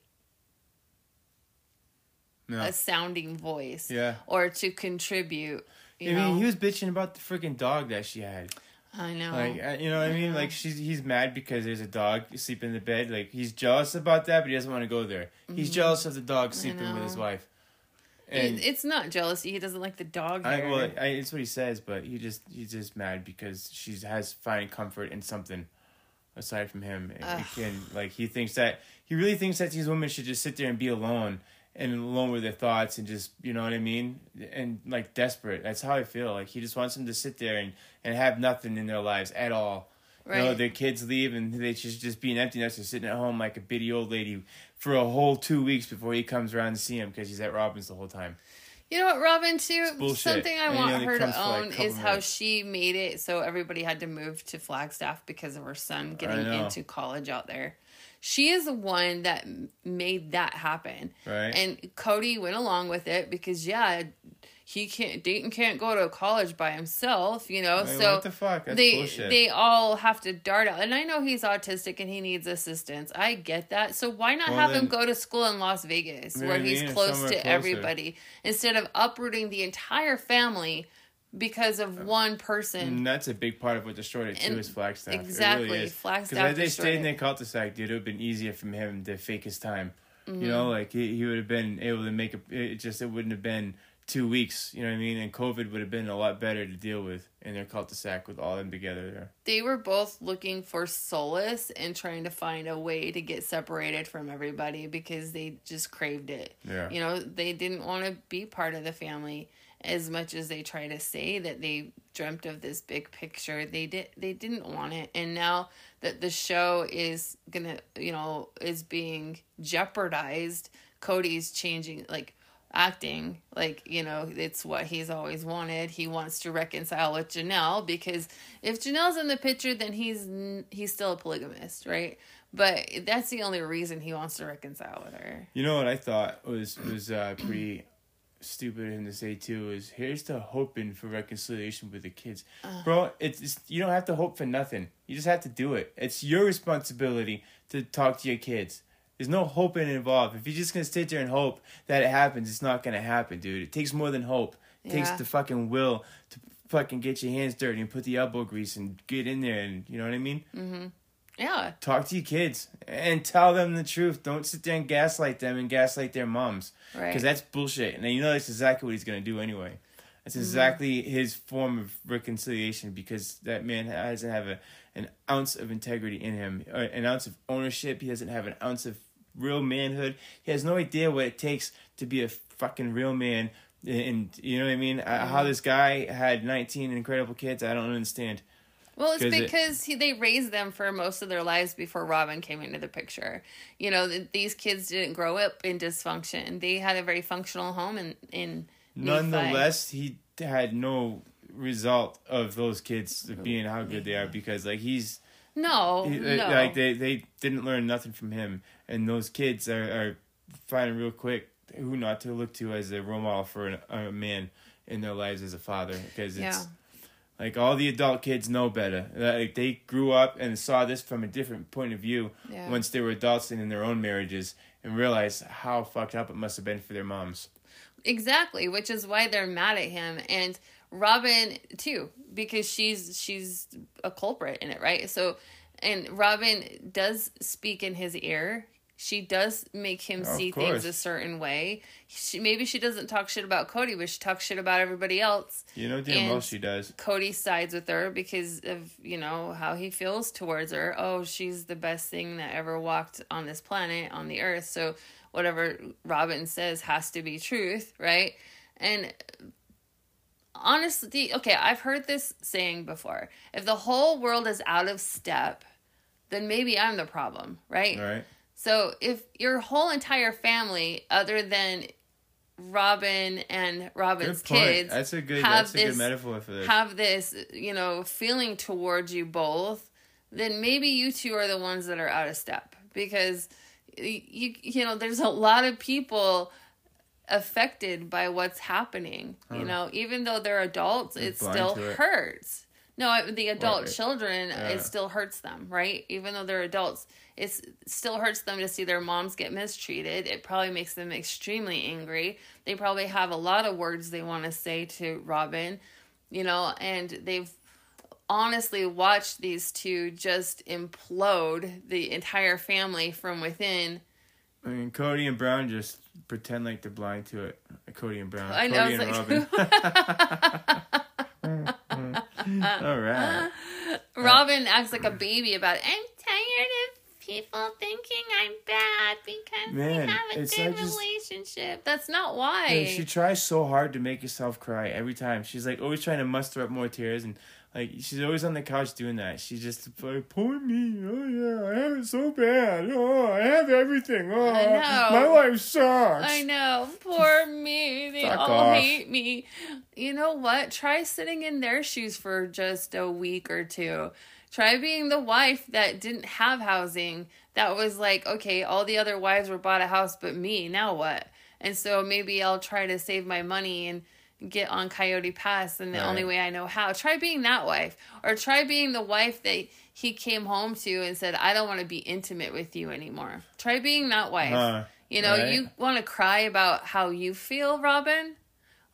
No. a sounding voice Yeah. or to contribute you I know mean, he was bitching about the freaking dog that she had. I know Like, you know what I mean? Like, she's he's mad because there's a dog sleeping in the bed. Like, he's jealous about that, but he doesn't want to go there. He's Mhm. jealous of the dog sleeping with his wife. It- And it's not jealousy he doesn't like the dog I, well, I, it's what he says, but he just he's just mad because she has finding comfort in something aside from him. And, Ugh. and like he thinks that he really thinks that these women should just sit there and be alone and alone with their thoughts and just you know what I mean and like desperate. That's how I feel. Like he just wants them to sit there and and have nothing in their lives at all. You know, their kids leave and they just just be an empty nester sitting at home like a bitty old lady for a whole two weeks before he comes around to see him because he's at Robyn's the whole time. You know what, Robyn, too? Something I And want her to for, like, own is how minutes. she made it so everybody had to move to Flagstaff because of her son getting into college out there. She is the one that made that happen. Right. And Kody went along with it because, yeah, he can't, Dayton can't go to college by himself, you know? Like, so what the fuck? That's they, bullshit. they all have to dart out. And I know he's autistic and he needs assistance. I get that. So why not Well, have him go to school in Las Vegas where he's close to closer. everybody instead of uprooting the entire family because of one person? And that's a big part of what destroyed it too. And- is Flagstaff. exactly, It really is. Flagstaff Because had they stayed in their cul-de-sac, dude, it would have been easier for him to fake his time. Mhm. You know, like he, he would have been able to make a. It just it wouldn't have been two weeks. You know what I mean? And COVID would have been a lot better to deal with in their cul-de-sac with all them together there. They were both looking for solace and trying to find a way to get separated from everybody because they just craved it. Yeah. You know, they didn't want to be part of the family as much as they try to say that they dreamt of this big picture. They did they didn't want it. And now that the show is to, you know, is being jeopardized, Kody's changing like acting like you know it's what he's always wanted he wants to reconcile with janelle because if janelle's in the picture then he's he's still a polygamist right but that's the only reason he wants to reconcile with her You know what I thought was was uh, pretty stupid of him to say too is here's to hoping for reconciliation with the kids, Uh. bro. It's, it's you don't have to hope for nothing. You just have to do it. It's your responsibility to talk to your kids. There's no hoping involved. If you're just gonna sit there and hope that it happens, it's not gonna happen, dude. It takes more than hope. It takes the fucking will to fucking get your hands dirty and put the elbow grease and get in there and you know what I mean. mm-hmm yeah talk to your kids and tell them the truth. Don't sit there and gaslight them and gaslight their moms. Right. Because that's bullshit. And you know that's exactly what he's going to do anyway. That's Mhm. exactly his form of reconciliation because that man doesn't have a, an ounce of integrity in him, an ounce of ownership. He doesn't have an ounce of real manhood. He has no idea what it takes to be a fucking real man. And you know what I mean? Uh, How Mhm. this guy had 19 incredible kids, I don't understand. Well, it's 'Cause it- because he, they raised them for most of their lives before Robyn came into the picture. You know, th- these kids didn't grow up in dysfunction. They had a very functional home in in Nephi. nonetheless he had no result of those kids being how good they are because like he's No, he- no. like they they didn't learn nothing from him and those kids are, are finding real quick who not to look to as a role model for an, a man in their lives as a father because it's Yeah. Like all the adult kids know better like they grew up and saw this from a different point of view Yeah. once they were adults and in their own marriages and realized how fucked up it must have been for their moms Exactly, which is why they're mad at him and Robyn too because she's she's a culprit in it, right? So and Robyn does speak in his ear. She does make him Of see things a certain way. She maybe she doesn't talk shit about Kody, but she talks shit about everybody else. You know damn well she does. Kody sides with her because of, you know, how he feels towards her. Oh, she's the best thing that ever walked on this planet, on the earth. So whatever Robyn says has to be truth, right? And honestly, okay, I've heard this saying before. If the whole world is out of step, then maybe I'm the problem, right? Right. So if your whole entire family, other than Robyn and Robyn's kids, That's a good- have that's a good metaphor for this. Have this, you know, feeling towards you both, then maybe you two are the ones that are out of step because you you know there's a lot of people affected by what's happening. You know, even though they're adults, They're it still it. hurts. No, the adult Right. children, Yeah. it still hurts them, right? Even though they're adults, it still hurts them to see their moms get mistreated. It probably makes them extremely angry. They probably have a lot of words they want to say to Robyn, you know, and they've honestly watched these two just implode the entire family from within. I mean, Kody and Brown just pretend like they're blind to it. Kody and Brown. I know, Kody and like- Robyn. [laughs] All right. [laughs] Robyn acts like a baby about it. I'm tired of people thinking I'm bad because Man, we have a good just- relationship. That's not why. She tries so hard to make herself cry every time. She's like always trying to muster up more tears and like she's always on the couch doing that. She's just like, poor me. Oh yeah, I have it so bad. Oh, I have everything. Oh, my life sucks. I know. Poor me. They all off. hate me. You know what? Try sitting in their shoes for just a week or two. Try being the wife that didn't have housing. That was like, okay, all the other wives were bought a house but me. Now what? And so maybe I'll try to save my money and get on Coyote Pass and the Right. only way I know how. Try being that wife. Or try being the wife that he came home to and said, I don't want to be intimate with you anymore. Try being that wife. You know, right? you want to cry about how you feel, Robyn.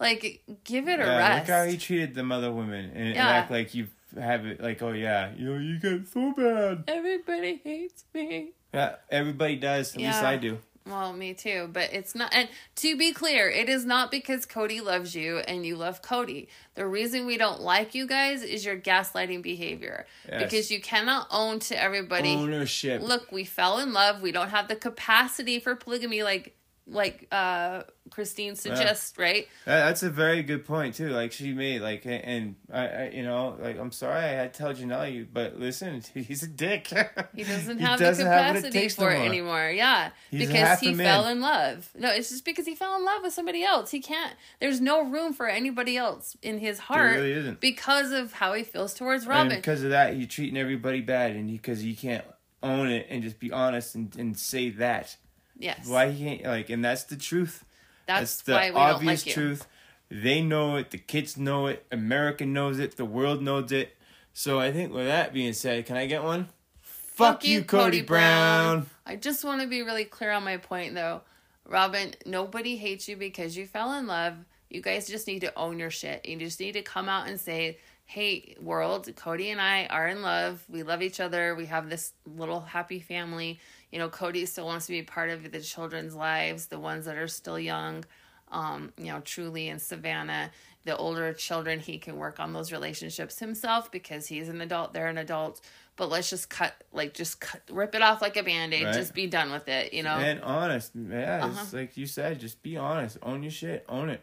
Like, give it a yeah, rest. look how he treated the other women and, and Yeah. act like you have it like, oh yeah, you know, you get so bad. Everybody hates me. Yeah, everybody does. At least I do. Well, me too. But it's not. And to be clear, it is not because Kody loves you and you love Kody. The reason we don't like you guys is your gaslighting behavior. Yes. Because you cannot own to everybody. Ownership. Look, we fell in love. We don't have the capacity for polygamy, like like uh Christine suggests, right? That's a very good point too. Like she made like, and I, I you know, like I'm sorry I had to tell Janelle, but listen, [laughs] he's a dick. He doesn't [laughs] He have doesn't the have what it capacity takes for it more. anymore. Yeah, He's because he fell in love. No, it's just because he fell in love with somebody else. He can't. There's no room for anybody else in his heart really isn't. because of how he feels towards and Robyn. because of that, you're treating everybody bad, and because he can't own it and just be honest and, and say that. Yes, Why he can't like, and that's the truth. that's, the why we obvious don't like you. truth. They know it. The kids know it. America knows it. The world knows it. So I think with that being said, can I get one? Fuck, you, Kody, Brown. I just want to be really clear on my point, though. Robyn, nobody hates you because you fell in love. You guys just need to own your shit. You just need to come out and say, hey, world, Kody and I are in love. We love each other. We have this little happy family. You know, Kody still wants to be part of the children's lives, the ones that are still young. Um, you know, Truly and Savannah. The older children, he can work on those relationships himself because he's an adult, they're an adult. But let's just cut, like, just cut, rip it off like a band aid. Right. Just be done with it, you know? And honest, yeah, it's Uh-huh. like you said, just be honest. Own your shit. Own it.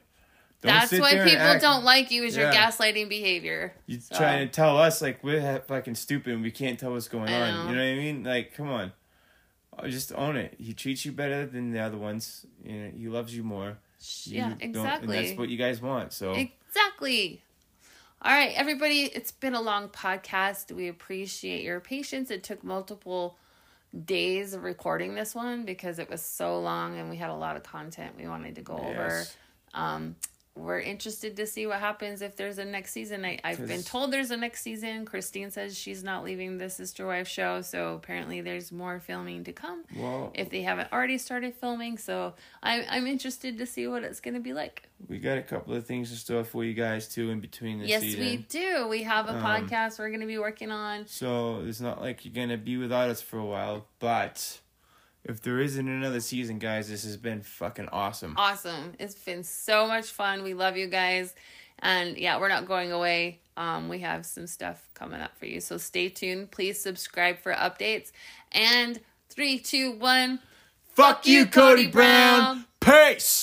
Don't That's why people act- don't like you is your gaslighting behavior. You So- trying to tell us like we're fucking stupid and we can't tell what's going on. You know what I mean? Like, come on, just own it. He treats you better than the other ones. You know, he loves you more. Yeah, don't- exactly. And that's what you guys want. So Exactly. All right, everybody, it's been a long podcast. We appreciate your patience. It took multiple days of recording this one because it was so long and we had a lot of content we wanted to go over. Um, we're interested to see what happens if there's a next season. I, I've been told there's a next season. Christine says she's not leaving the Sister Wife show, so apparently there's more filming to come Well, if they haven't already started filming. So I, I'm interested to see what it's going to be like. we got a couple of things in store for you guys too in between the yes, season. we do. We have a Um, podcast we're going to be working on. So it's not like you're gonna be without us for a while, but if there isn't another season, guys, this has been fucking awesome. awesome. It's been so much fun. We love you guys. And yeah, we're not going away. Um, we have some stuff coming up for you. So stay tuned. Please subscribe for updates. And three, two, one. Fuck you, Kody Brown. Peace.